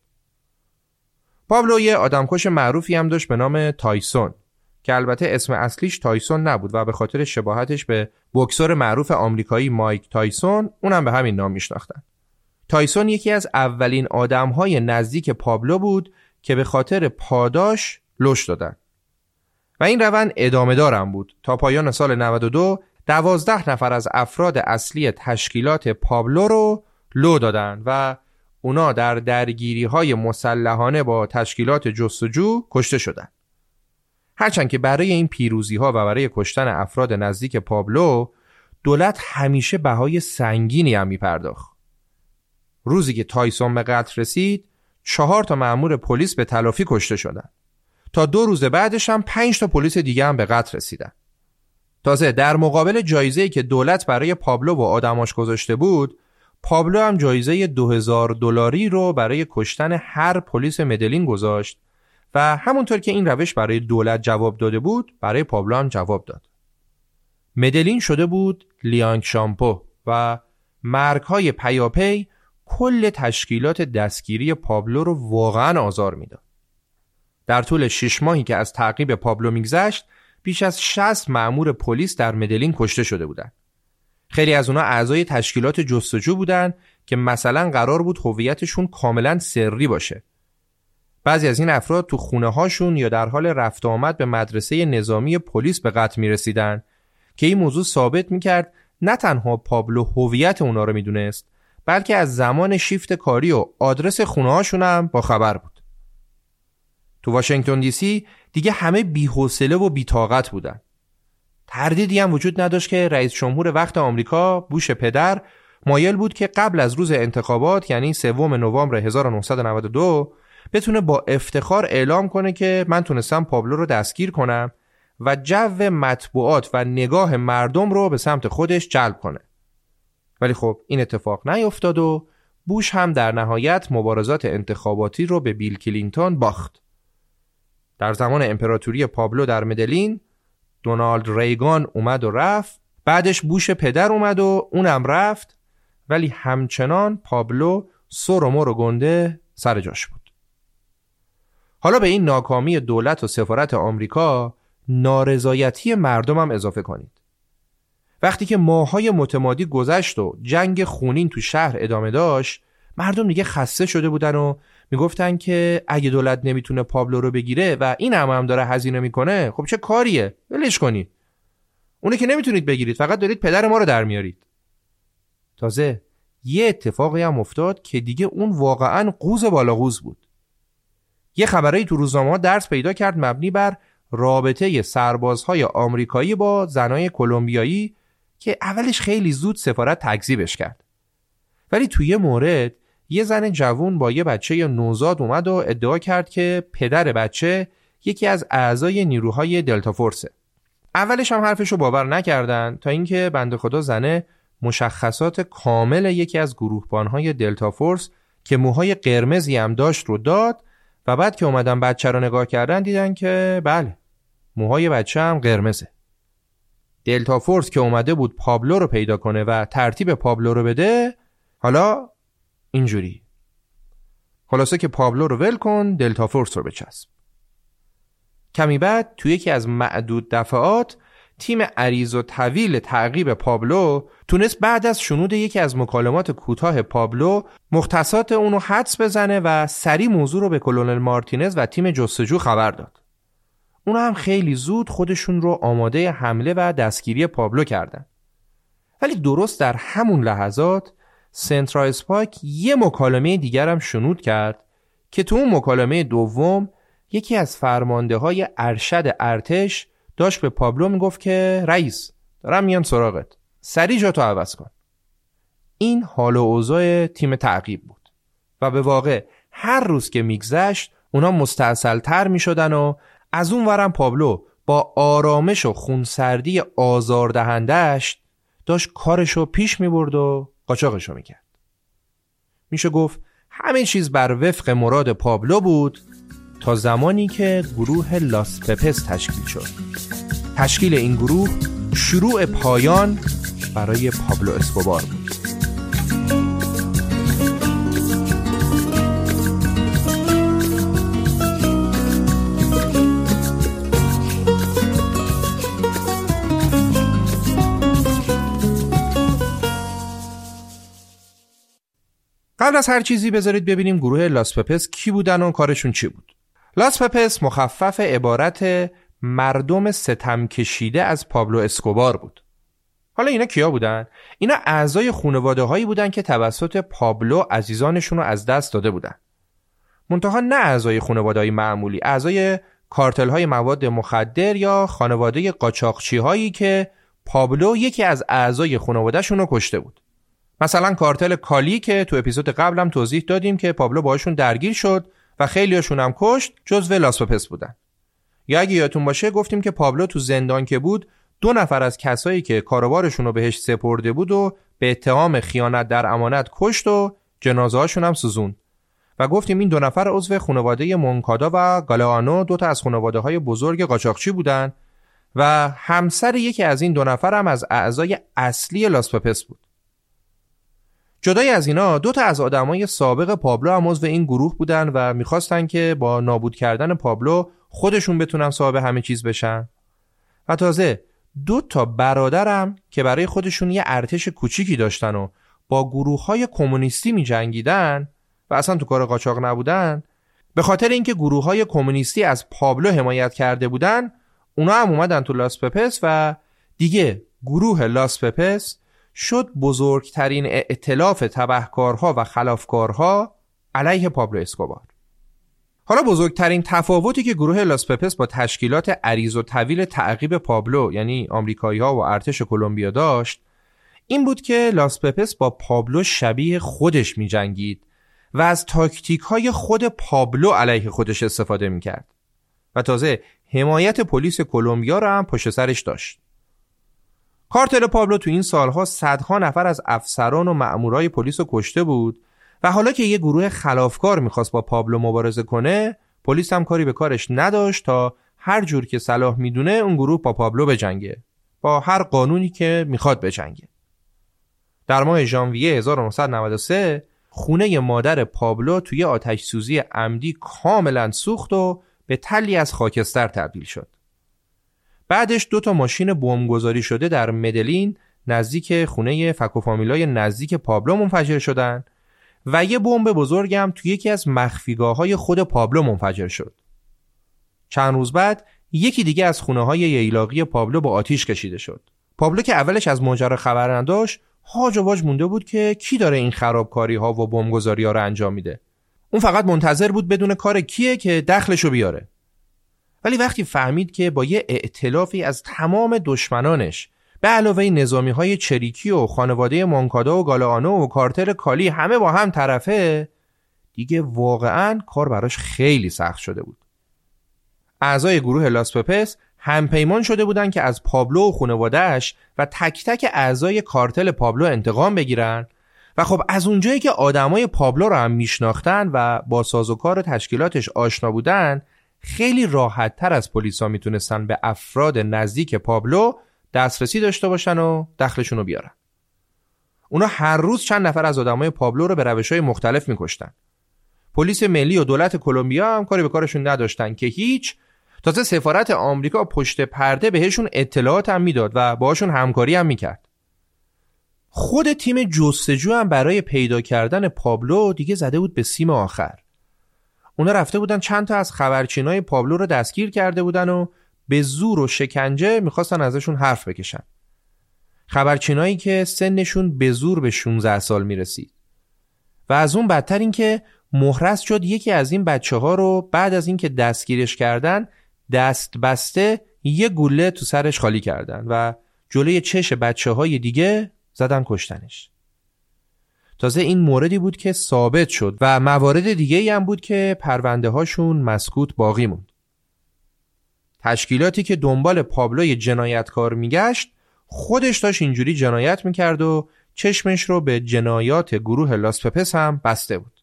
پابلو یه آدمکش معروفی هم داشت به نام تایسون که البته اسم اصلیش تایسون نبود و به خاطر شباهتش به بکسور معروف آمریکایی مایک تایسون اونو به همین نام میشناختن. تایسون یکی از اولین آدمهای نزدیک پابلو بود که به خاطر پاداش لوش دادن. و این روند ادامه دار هم بود تا پایان سال 92 دوازده نفر از افراد اصلی تشکیلات پابلو رو لو دادن و اونا در درگیری های مسلحانه با تشکیلات جستجو کشته شدند. هرچند که برای این پیروزی ها و برای کشتن افراد نزدیک پابلو دولت همیشه بهای سنگینی هم میپرداخت. روزی که تایسون به قتل رسید چهار تا مأمور پلیس به تلافی کشته شدند. تا دو روز بعدش هم پنج تا پلیس دیگه هم به قتل رسیدن. تازه در مقابل جایزه‌ای که دولت برای پابلو و آدماش گذاشته بود پابلو هم جایزه 2000 دلاری رو برای کشتن هر پلیس مدلین گذاشت و همونطور که این روش برای دولت جواب داده بود برای پابلو هم جواب داد. مدلین شده بود لیانگ شامپو و مرگ های پیاپی کل تشکیلات دستگیری پابلو رو واقعا آزار می‌داد. در طول شش ماهی که از تعقیب پابلو میگذشت بیش از 60 مأمور پلیس در مدلین کشته شده بودند. خیلی از اونا اعضای تشکیلات جستجو بودن که مثلا قرار بود هویتشون کاملا سری باشه. بعضی از این افراد تو خونه هاشون یا در حال رفت آمد به مدرسه نظامی پلیس به قتل می رسیدن که این موضوع ثابت می کرد نه تنها پابلو هویت اونا رو می‌دونست بلکه از زمان شیفت کاری و آدرس خونه هاشون هم با خبر بود. تو واشنگتن دی سی دیگه همه بی‌حوصله و بیتاقت بودن. تردیدی هم وجود نداشت که رئیس جمهور وقت آمریکا بوش پدر مایل بود که قبل از روز انتخابات یعنی سوم نوامبر 1992 بتونه با افتخار اعلام کنه که من تونستم پابلو رو دستگیر کنم و جو مطبوعات و نگاه مردم رو به سمت خودش جلب کنه. ولی خب این اتفاق نیفتاد و بوش هم در نهایت مبارزات انتخاباتی رو به بیل کلینتون باخت. در زمان امپراتوری پابلو در مدلین دونالد ریگان اومد و رفت بعدش بوش پدر اومد و اونم رفت ولی همچنان پابلو سر و مر و گنده سر جاش بود حالا به این ناکامی دولت و سفارت آمریکا نارضایتی مردم هم اضافه کنید. وقتی که ماهای متمادی گذشت و جنگ خونین تو شهر ادامه داشت مردم دیگه خسته شده بودن و می‌گفتن که اگه دولت نمی‌تونه پابلو رو بگیره و این هم, هم داره هزینه می‌کنه خب چه کاریه؟ ولش کنید. اونه که نمی‌تونید بگیرید فقط دارید پدر ما رو در میارید. تازه یه اتفاقی هم افتاد که دیگه اون واقعا قوز بالا قوز بود. یه خبرایی تو روزنامه درس پیدا کرد مبنی بر رابطه سربازهای آمریکایی با زنای کلمبیایی که اولش خیلی زود سفارت تکذیبش کرد. ولی توی یه مورد یه زن جوون با یه بچه نوزاد اومد و ادعا کرد که پدر بچه یکی از اعضای نیروهای دلتا فورسه. اولش هم حرفش رو باور نکردن تا اینکه بنده خدا زنه مشخصات کامل یکی از گروهبانهای دلتا فورس که موهای قرمزی هم داشت رو داد و بعد که اومدن بچه رو نگاه کردن دیدن که بله موهای بچه هم قرمزه. دلتا فورس که اومده بود پابلو رو پیدا کنه و ترتیب پابلو رو بده حالا اینجوری. خلاصه که پابلو رو ول کن دلتا فورس رو بچسب. کمی بعد توی یکی از معدود دفعات تیم عریض و طویل تعقیب پابلو تونست بعد از شنود یکی از مکالمات کوتاه پابلو مختصات اونو حدس بزنه و سری موضوع رو به کلونل مارتینز و تیم جستجو خبر داد. اونا هم خیلی زود خودشون رو آماده حمله و دستگیری پابلو کردن. ولی درست در همون لحظات سنترا اسپاک یه مکالمه دیگر هم شنود کرد که تو اون مکالمه دوم یکی از فرمانده های ارشد ارتش داشت به پابلو می‌گفت که رئیس دارم میان سراغت. سری جا تو عوض کن. این حال و اوضاع تیم تعقیب بود و به واقع هر روز که میگذشت اونا مستاصل تر می‌شدن و از اون ورم پابلو با آرامش و خونسردی آزاردهندهش داشت کارشو پیش می‌برد و قاچاقشو می‌کرد. میشه گفت همه چیز بر وفق مراد پابلو بود تا زمانی که گروه لاس پپس تشکیل شد. تشکیل این گروه شروع پایان برای پابلو اسکوبار بود. قبل از هر چیزی بذارید ببینیم گروه لاس پپس کی بودن و کارشون چی بود. لاس پپس مخفف عبارت مردم ستم کشیده از پابلو اسکوبار بود. حالا اینا کیا بودن؟ اینا اعضای خانواده هایی بودن که توسط پابلو عزیزانشون رو از دست داده بودن. منتها نه اعضای خانواده های معمولی اعضای کارتل های مواد مخدر یا خانواده قاچاقچی هایی که پابلو یکی از اعضای خانوادهشون رو کشته بود. مثلا کارتل کالی که تو اپیزود قبلم توضیح دادیم که پابلو باشون درگیر شد و خیلیاشون هم کشت جز لاس پپس بودن. یا اگه یادتون باشه گفتیم که پابلو تو زندان که بود دو نفر از کسایی که کاروبارشون رو بهش سپرده بود و به اتهام خیانت در امانت کشت و جنازه هاشون هم سوزون و گفتیم این دو نفر عضو خانواده مونکادا و گالانو دو تا از خانواده های بزرگ قاچاقچی بودن و همسر یکی از این دو نفر هم از اعضای اصلی لاس پپس بود. جدای از اینا دو تا از آدمای سابق پابلو هم عضو این گروه بودن و می‌خواستن که با نابود کردن پابلو خودشون بتونن صاحب همه چیز بشن. و تازه دو تا برادرم که برای خودشون یه ارتش کوچیکی داشتن و با گروه های کمونیستی می جنگیدن و اصلا تو کار قاچاق نبودن به خاطر اینکه گروه های کمونیستی از پابلو حمایت کرده بودن اونا هم اومدن تو لاس پپس و دیگه گروه لاس پپس شد بزرگترین ائتلاف تبهکارها و خلافکارها علیه پابلو اسکوبار. حالا بزرگترین تفاوتی که گروه لاس پپس با تشکیلات عریض و طویل تعقیب پابلو یعنی آمریکایی ها و ارتش کلمبیا داشت این بود که لاس پپس با پابلو شبیه خودش می جنگید و از تاکتیک های خود پابلو علیه خودش استفاده می کرد و تازه حمایت پلیس کلمبیا را هم پشت سرش داشت. کارتل پابلو تو این سالها صدها نفر از افسران و مأمورای پلیس رو کشته بود و حالا که یه گروه خلافکار می‌خواست با پابلو مبارزه کنه پلیس هم کاری به کارش نداشت تا هر جور که صلاح می‌دونه اون گروه با پابلو بجنگه با هر قانونی که می‌خواد بجنگه. در ماه ژانویه 1993 خونه مادر پابلو توی آتش سوزی عمدی کاملا سوخت و به تلی از خاکستر تبدیل شد. بعدش دو تا ماشین بمبگذاری شده در مدلین نزدیک خونه فک و فامیلای نزدیک پابلو منفجر شدن و یه بمب بزرگم توی یکی از مخفیگاه های خود پابلو منفجر شد. چند روز بعد یکی دیگه از خونه های ییلاقی پابلو با آتیش کشیده شد. پابلو که اولش از ماجرا خبر نداشت، هاج و واج مونده بود که کی داره این خرابکاری ها و بمبگذاری ها رو انجام میده. اون فقط منتظر بود بدون کار کیه که دخلشو بیاره. ولی وقتی فهمید که با یه ائتلافی از تمام دشمنانش به علاوه نظامی های چریکی و خانواده مانکادا و گالاانو و کارتر کالی همه با هم طرفه دیگه واقعا کار براش خیلی سخت شده بود. اعضای گروه لاس پپس همپیمان شده بودن که از پابلو و خانوادهش و تک تک اعضای کارتل پابلو انتقام بگیرن و خب از اونجایی که آدمای پابلو رو هم میشناختن و با سازوکار و تشکیلاتش آشنا بودن خیلی راحت تر از پلیسا می‌تونستن به افراد نزدیک پابلو دسترسی داشته باشن و دخلشون رو بیارن. اونا هر روز چند نفر از آدمای پابلو رو به روش های مختلف میکشتن. پلیس ملی و دولت کلمبیا هم کاری به کارشون نداشتن که هیچ. تازه سفارت آمریکا پشت پرده بهشون اطلاعات هم می‌داد و باشون همکاری هم می‌کرد. خود تیم جستجو هم برای پیدا کردن پابلو دیگه زده بود به سیم آخر. اونا رفته بودن چند تا از خبرچینای پابلو رو دستگیر کرده بودن و به زور و شکنجه می‌خواستن ازشون حرف بکشن. خبرچینایی که سنشون به زور به 16 سال می‌رسید. و از اون بدتر این که محرس شد یکی از این بچه ها رو بعد از اینکه دستگیرش کردن دست بسته یه گوله تو سرش خالی کردن و جلوی چش بچه های دیگه زدن کشتنش. تازه این موردی بود که ثابت شد و موارد دیگه ای هم بود که پرونده هاشون مسکوت باقی موند. تشکیلاتی که دنبال پابلوی جنایتکار میگشت خودش داشت اینجوری جنایت می‌کرد و چشمش رو به جنایات گروه لاس پپس هم بسته بود.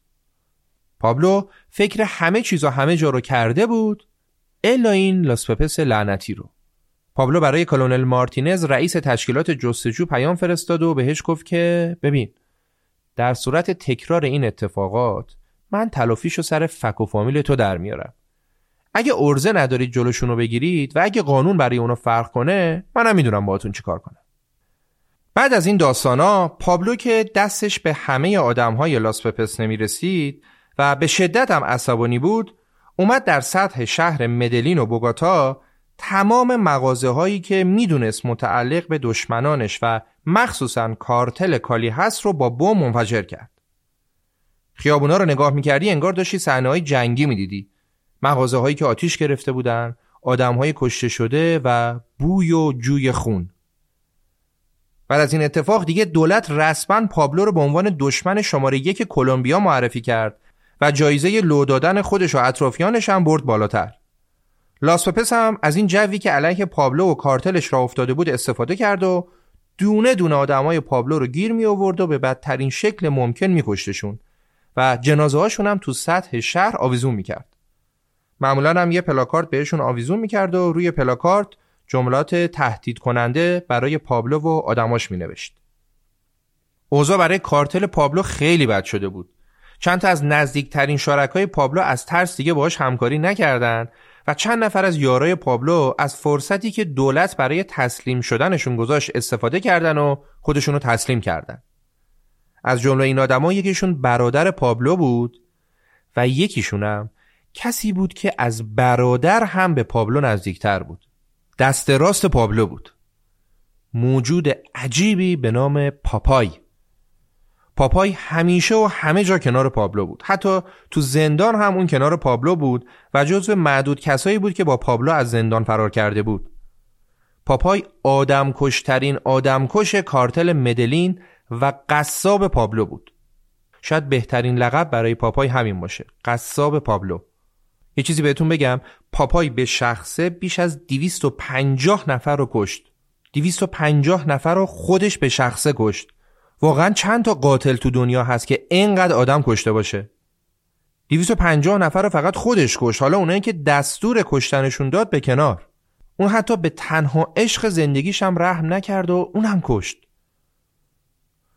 پابلو فکر همه چیز و همه جا رو کرده بود الا این لاس پپس لعنتی رو. پابلو برای کلونل مارتینز رئیس تشکیلات جستجو پیام فرستاد و بهش گفت که ببین در صورت تکرار این اتفاقات من تلافیشو سر فک و فامیل تو در میارم. اگه ارزه ندارید جلوشونو بگیرید و اگه قانون برای اونو فرق کنه منم می‌دونم باهاتون چیکار کنم. بعد از این داستانا پابلو که دستش به همه آدمهای لاس پپس نمی‌رسید و به شدت هم عصبانی بود اومد در سطح شهر مدلین و بوگاتا تمام مغازه هایی که می‌دونست متعلق به دشمنانش و مخصوصا کارتل کالی هست رو با بم منفجر کرد. خیابونا رو نگاه می‌کردی انگار داشتی صحنه جنگی می‌دیدی. مغازه هایی که آتیش گرفته بودن، آدم های کشته شده و بوی و جوی خون. بعد از این اتفاق دیگه دولت رسما پابلو رو به عنوان دشمن شماره یک کلمبیا معرفی کرد و جایزه لو دادن خودش و اطرافیانش هم برد بالاتر. لاسپپس هم از این جوی که علیه پابلو و کارتلش را افتاده بود استفاده کرد و دونه دونه آدمای پابلو رو گیر می آورد و به بدترین شکل ممکن میکشتشون و جنازه هاشون هم تو سطح شهر آویزون می‌کرد. معمولا هم یه پلاکارت بهشون آویزون می‌کرد و روی پلاکارت جملات تهدید کننده برای پابلو و آدماش مینوشت. اوضاع برای کارتل پابلو خیلی بد شده بود. چند تا از نزدیکترین شرکای پابلو از ترس دیگه باهاش همکاری نکردند و چند نفر از یارای پابلو از فرصتی که دولت برای تسلیم شدنشون گذاشت استفاده کردن و خودشون رو تسلیم کردن. از جمله این آدما یکیشون برادر پابلو بود و یکیشونم کسی بود که از برادر هم به پابلو نزدیکتر بود. دست راست پابلو بود. موجود عجیبی به نام پاپای پاپای همیشه و همه جا کنار پابلو بود. حتی تو زندان هم اون کنار پابلو بود و جزو معدود کسایی بود که با پابلو از زندان فرار کرده بود. پاپای آدمکشترین آدمکش کارتل مدلین و قصاب پابلو بود. شاید بهترین لقب برای پاپای همین باشه. قصاب پابلو. یه چیزی بهتون بگم. پاپای به شخصه بیش از 250 نفر رو کشت. 250 نفر رو خودش به شخصه کشت. واقعا چند تا قاتل تو دنیا هست که اینقدر آدم کشته باشه؟ 250 نفر رو فقط خودش کشت. حالا اونایی که دستور کشتنشون داد به کنار. اون حتی به تنها عشق زندگیش هم رحم نکرد و هم کشت.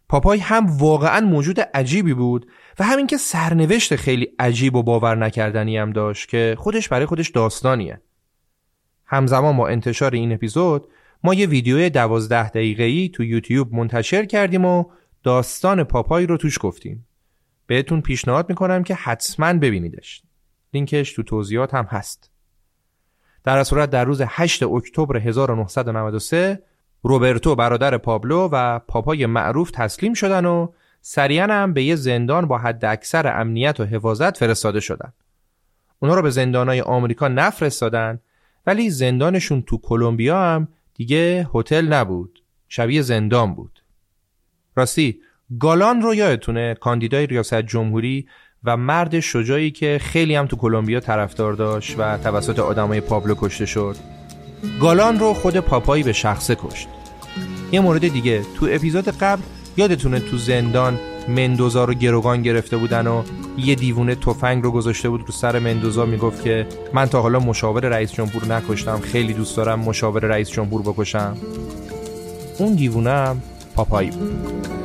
پاپای هم واقعا موجود عجیبی بود و همین که سرنوشت خیلی عجیب و باور نکردنی هم داشت که خودش برای خودش داستانیه. همزمان با انتشار این اپیزود ما یه ویدیو دوازده دقیقه‌ای تو یوتیوب منتشر کردیم و داستان پاپای رو توش گفتیم. بهتون پیشنهاد می‌کنم که حتما ببینیدش. لینکش تو توضیحات هم هست. در صورت در روز 8 اکتبر 1993 روبرتو برادر پابلو و پاپای معروف تسلیم شدن و سریعا هم به یه زندان با حد اکثر امنیت و حفاظت فرستاده شدن. اونا رو به زندانهای آمریکا نفرستادن ولی زندانشون تو کلمبیا هم دیگه هتل نبود. شبیه زندان بود. راستی گالان رو یادتونه؟ کاندیدای ریاست جمهوری و مرد شجاعی که خیلی هم تو کلمبیا طرفدار داشت و توسط آدمای پابلو کشته شد. گالان رو خود پاپایی به شخصه کشت. یه مورد دیگه تو اپیزود قبل یادتونه تو زندان مندوزا رو گروگان گرفته بودن و یه دیوونه تفنگ رو گذاشته بود رو سر مندوزا می‌گفت که من تا حالا مشاور رئیس جمهور نکشتم خیلی دوست دارم مشاور رئیس جمهور بکشم. اون دیوونه هم پاپایی بود.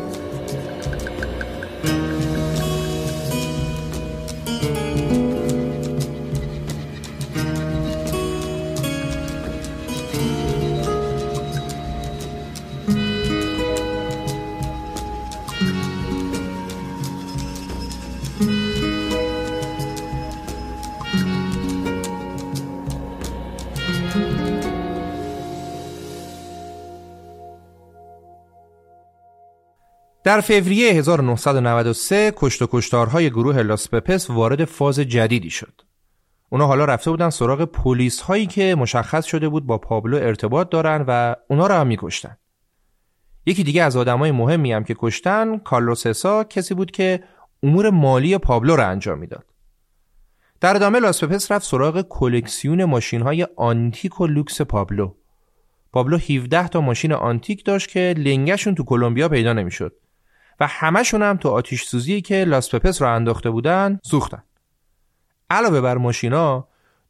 در فوریه 1993 کشت و کشتارهای گروه لاس پپس وارد فاز جدیدی شد. اونا حالا رفته بودن سراغ پلیس هایی که مشخص شده بود با پابلو ارتباط دارن و اونا رو هم میکشتن. یکی دیگه از آدمای مهمی هم که کشتن کارلوس اوسا کسی بود که امور مالی پابلو رو انجام می‌داد. در ادامه لاس پپس رفت سراغ کلکسیون ماشین های آنتیک و لوکس پابلو. پابلو 17 تا ماشین آنتیک داشت که لنگشون تو کلمبیا پیدا نمی‌شد. و همشون هم تو آتیش سوزی که لاس پپس را انداخته بودن سوختن علاوه بر ماشینا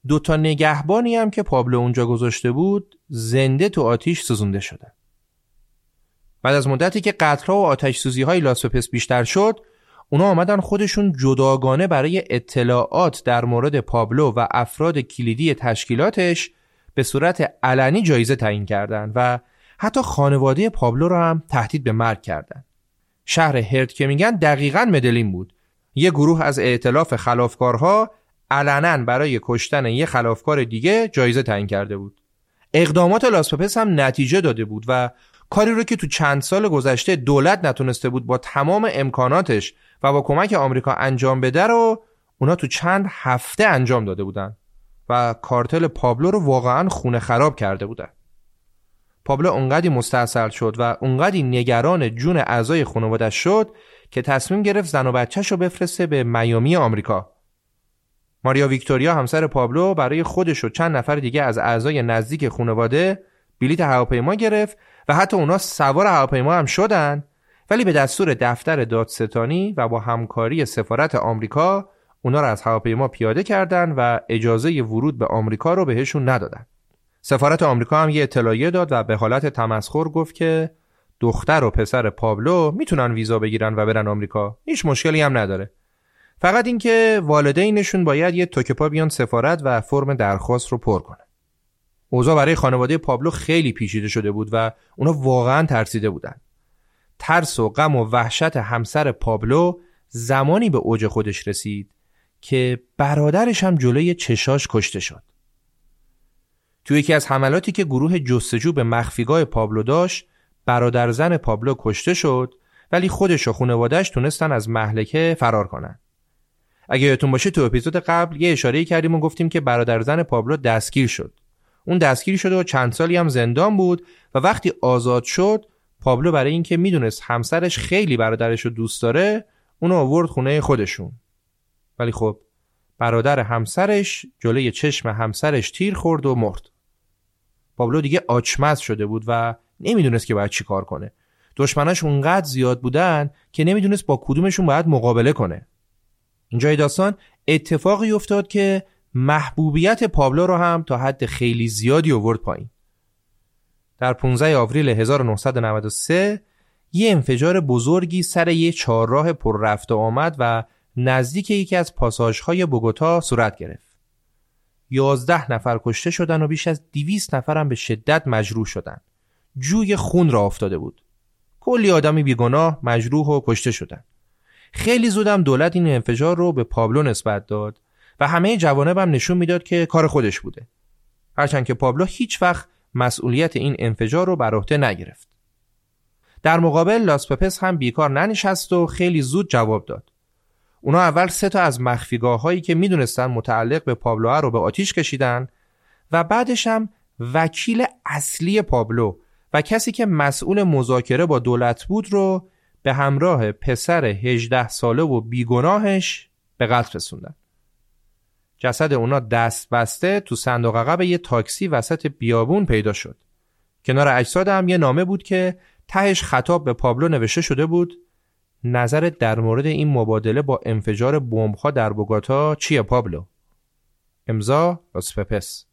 دو تا نگهبانی هم که پابلو اونجا گذاشته بود زنده تو آتیش سوزونده شدن بعد از مدتی که قطرها و آتش سوزی های لاس پپس بیشتر شد اونا آمدن خودشون جداگانه برای اطلاعات در مورد پابلو و افراد کلیدی تشکیلاتش به صورت علنی جایزه تعیین کردند و حتی خانواده پابلو را هم تهدید به مرگ کردند. شهر هرت که میگن دقیقا مدلین بود. یه گروه از ائتلاف خلافکارها علنا برای کشتن یه خلافکار دیگه جایزه تعیین کرده بود. اقدامات لاسپپس هم نتیجه داده بود و کاری رو که تو چند سال گذشته دولت نتونسته بود با تمام امکاناتش و با کمک آمریکا انجام بده رو اونا تو چند هفته انجام داده بودن و کارتل پابلو رو واقعا خونه خراب کرده بودن. پابلو اونقدی مستاصل شد و اونقدی نگران جون اعضای خانوادش شد که تصمیم گرفت زن و بچهش رو بفرسته به میامی آمریکا. ماریا ویکتوریا همسر پابلو برای خودش و چند نفر دیگه از اعضای نزدیک خانواده بلیت هواپیما گرفت و حتی اونا سوار هواپیما هم شدن ولی به دستور دفتر دادستانی و با همکاری سفارت آمریکا اونا رو از هواپیما پیاده کردند و اجازه ورود به آمریکا رو بهشون ندادن. سفارت آمریکا هم یه اطلاعیه داد و به حالت تمسخر گفت که دختر و پسر پابلو می‌تونن ویزا بگیرن و برن آمریکا. هیچ مشکلی هم نداره. فقط اینکه والدینشون باید یه توکپا بیان سفارت و فرم درخواست رو پر کنن. اوضاع برای خانواده پابلو خیلی پیچیده شده بود و اونا واقعا ترسیده بودن. ترس و غم و وحشت همسر پابلو زمانی به اوج خودش رسید که برادرش هم جلوی چشاش کشته شد. تو یکی از حملاتی که گروه جستجو به مخفیگاه پابلو داشت برادر زن پابلو کشته شد ولی خودش و خانوادهش تونستن از محلکه فرار کنن. اگه یادتون باشه تو اپیزود قبل یه اشاره کردیم و گفتیم که برادر زن پابلو دستگیر شد. اون دستگیر شده و چند سالی هم زندان بود و وقتی آزاد شد پابلو برای اینکه می‌دونست همسرش خیلی برادرش رو دوست داره اونو آورد خونه خودشون. ولی خب برادر همسرش جلوی چشم همسرش تیر خورد و مرد. پابلو دیگه آچمز شده بود و نمی‌دونست که باید چی کار کنه. دشمناش اونقدر زیاد بودن که نمی‌دونست با کدومشون باید مقابله کنه. اینجای داستان اتفاقی افتاد که محبوبیت پابلو رو هم تا حد خیلی زیادی آورد پایین. در 15 آوریل 1993 یه انفجار بزرگی سر یه چهارراه پر رفت آمد و نزدیک یکی از پاساژهای بوگوتا صورت گرفت. یازده نفر کشته شدن و بیش از دیویست نفر هم به شدت مجروح شدن. جوی خون را افتاده بود. کلی آدمی بیگناه مجروح و کشته شدن. خیلی زودم دولت این انفجار رو به پابلو نسبت داد و همه جوانب هم نشون می‌داد که کار خودش بوده. هرچند که پابلو هیچ وقت مسئولیت این انفجار رو بر عهده نگرفت. در مقابل لاس پپس هم بیکار ننشست و خیلی زود جواب داد. اونا اول سه تا از مخفیگاه هایی که می‌دونستن متعلق به پابلو رو به آتیش کشیدن و بعدش هم وکیل اصلی پابلو و کسی که مسئول مذاکره با دولت بود رو به همراه پسر 18 ساله و بیگناهش به قتل رسوندن. جسد اونا دست بسته تو صندوق عقب یه تاکسی وسط بیابون پیدا شد. کنار اجساد هم یه نامه بود که تهش خطاب به پابلو نوشته شده بود نظرت در مورد این مبادله با انفجار بمب‌ها در بوگاتا چیه پابلو؟ امضا لاس پپس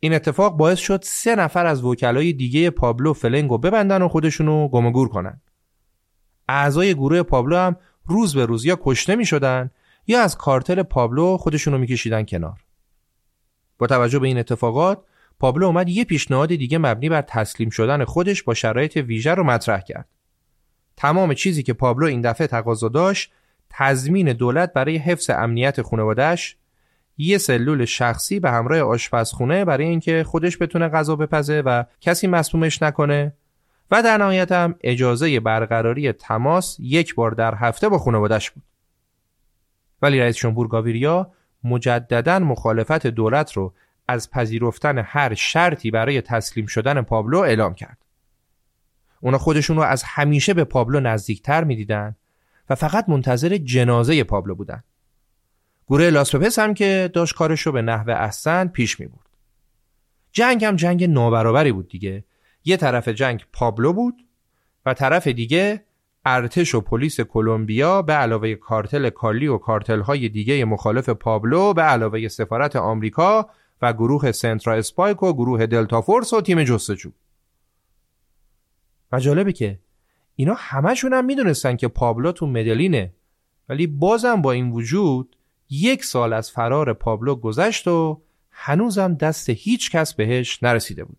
این اتفاق باعث شد سه نفر از وکلای دیگه پابلو فلنگو ببندن و خودشونو گم گور کنن. اعضای گروه پابلو هم روز به روز یا کشته می شدن یا از کارتل پابلو خودشونو میکشیدن کنار. با توجه به این اتفاقات پابلو اومد یه پیشنهاد دیگه مبنی بر تسلیم شدن خودش با شرایط ویژه رو مطرح کرد. تمام چیزی که پابلو این دفعه تقاضا داشت تضمین دولت برای حفظ امنیت خانواده‌اش یه سلول شخصی به همراه آشپزخونه برای اینکه خودش بتونه غذا بپزه و کسی مصمومش نکنه و در نهایت هم اجازه برقراری تماس یک بار در هفته با خانوادش بود. ولی رئیس جمهور گاویریا مجددا مخالفت دولت رو از پذیرفتن هر شرطی برای تسلیم شدن پابلو اعلام کرد. اونا خودشون رو از همیشه به پابلو نزدیکتر می‌دیدن و فقط منتظر جنازه پابلو بودن. گروه لاسپپس هم که داشت کارش رو به نحو احسن پیش می بود. جنگ هم جنگ نابرابری بود دیگه. یه طرف جنگ پابلو بود و طرف دیگه ارتش و پلیس کلمبیا به علاوه کارتل کالی و کارتل های دیگه مخالف پابلو به علاوه سفارت آمریکا و گروه سنترا اسپایک و گروه دلتا فورس و تیم جستجو. و جالبه که اینا همشون هم می‌دونستن که پابلو تو مدلینه ولی بازم با این وجود یک سال از فرار پابلو گذشت و هنوزم دست هیچ کس بهش نرسیده بود.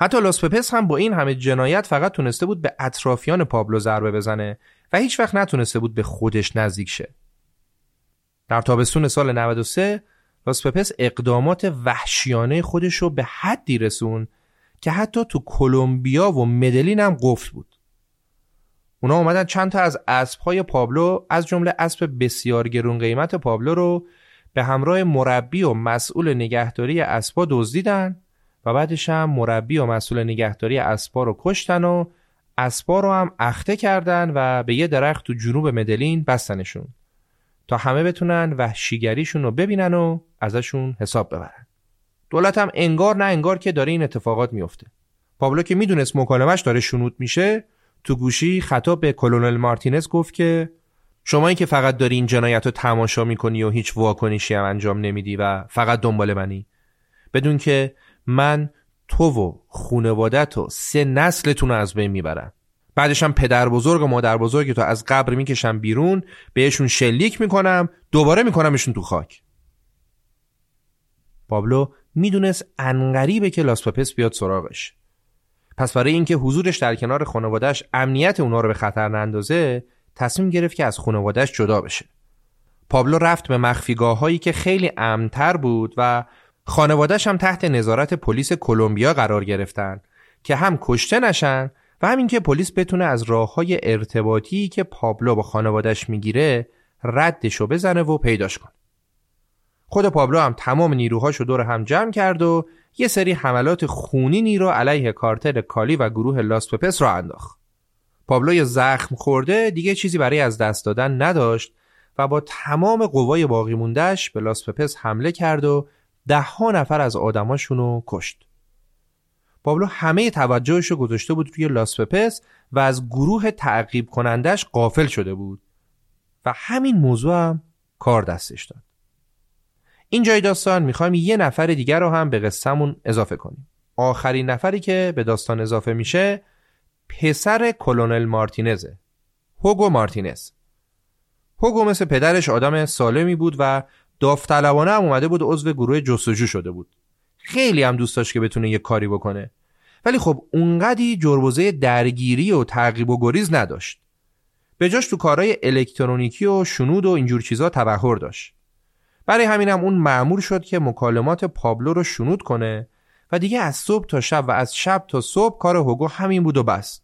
حتی لاس پپس هم با این همه جنایت فقط تونسته بود به اطرافیان پابلو ضربه بزنه و هیچ وقت نتونسته بود به خودش نزدیک شه. در تابستون سال 93 لاس پپس اقدامات وحشیانه خودش رو به حدی رسون که حتی تو کلمبیا و مدلین هم قفل بود. اونا اومدن چند تا از اسبهای پابلو از جمله اسب بسیار گرون قیمت پابلو رو به همراه مربی و مسئول نگهداری اسبا دزدیدن و بعدش هم مربی و مسئول نگهداری اسبا رو کشتن و اسبا رو هم اخته کردن و به یه درخت تو جنوب مدلین بستنشون تا همه بتونن وحشیگریشون رو ببینن و ازشون حساب ببرن دولت هم انگار نه انگار که داره این اتفاقات میفته. پابلو که می‌دونست مکالمش داره شنود میشه تو گوشی خطاب به کلونل مارتینز گفت که شمایی که فقط داری این جنایت رو تماشا می‌کنی و هیچ واکنشی هم انجام نمیدی و فقط دنبال منی. بدون که من تو و خونوادت و سه نسلتون رو از بین می‌برم. بعدش هم پدر بزرگ و مادر بزرگ تو از قبر می‌کشم بیرون بهشون شلیک می‌کنم دوباره میکنمشون تو خاک. پابلو می‌دونست انقریبه که لاسپاپس بیاد سراغش. پس برای اینکه حضورش در کنار خانوادهش امنیت اونا رو به خطر نندازه تصمیم گرفت که از خانوادهش جدا بشه. پابلو رفت به مخفیگاه هایی که خیلی امنتر بود و خانوادهش هم تحت نظارت پلیس کلمبیا قرار گرفتن که هم کشته نشن و همین که پلیس بتونه از راه های ارتباطی که پابلو با خانوادهش می‌گیره ردشو بزنه و پیداش کن خود پابلو هم تمام نیروهاشو دور هم جمع کرد و یه سری حملات خونینی رو علیه کارتر کالی و گروه لاس پپس را انداخت. پابلوی زخم خورده دیگه چیزی برای از دست دادن نداشت و با تمام قوای باقی موندهش به لاس پپس حمله کرد و ده ها نفر از آدماشون رو کشت. پابلو همه توجهش رو گذاشته بود روی لاس پپس و از گروه تعقیب کنندش قافل شده بود و همین موضوع هم کار دستش داد. این جای داستان می‌خوایم یه نفر دیگر رو هم به قصهمون اضافه کنیم. آخرین نفری که به داستان اضافه میشه پسر کلونل مارتینزه هوگو مارتینز. هوگو مثل پدرش آدم سالمی بود و داوطلبانه هم اومده بود عضو گروه جستجو شده بود. خیلی هم دوست داشت که بتونه یه کاری بکنه. ولی خب اونقدی جربوزه درگیری و تعقیب و گریز نداشت. به جاش تو کارهای الکترونیکی و شنود و اینجور چیزا تبهر داشت. برای همینم اون معمول شد که مکالمات پابلو رو شنود کنه و دیگه از صبح تا شب و از شب تا صبح کار هوگو همین بود و بس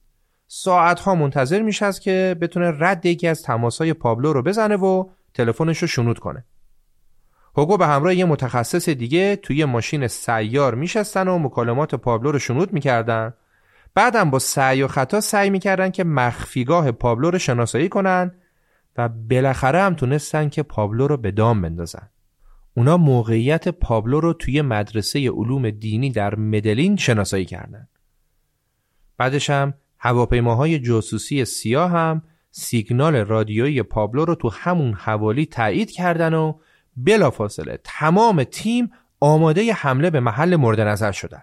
ساعتها منتظر میشه که بتونه رد یکی از تماسهای پابلو رو بزنه و تلفنش رو شنود کنه. هوگو به همراه یه متخصص دیگه توی ماشین سیار میشستن و مکالمات پابلو رو شنود می‌کردن. بعدم با سعی و خطا سعی می‌کردن که مخفیگاه پابلو رو شناسایی کنن و بالاخره هم تونستن که پابلو رو به دام بندازن اونا موقعیت پابلو رو توی مدرسه علوم دینی در مدلین شناسایی کردن بعدش هم هواپیماهای جاسوسی سیاه هم سیگنال رادیویی پابلو رو تو همون حوالی تایید کردن و بلافاصله تمام تیم آماده حمله به محل مورد نظر شدن.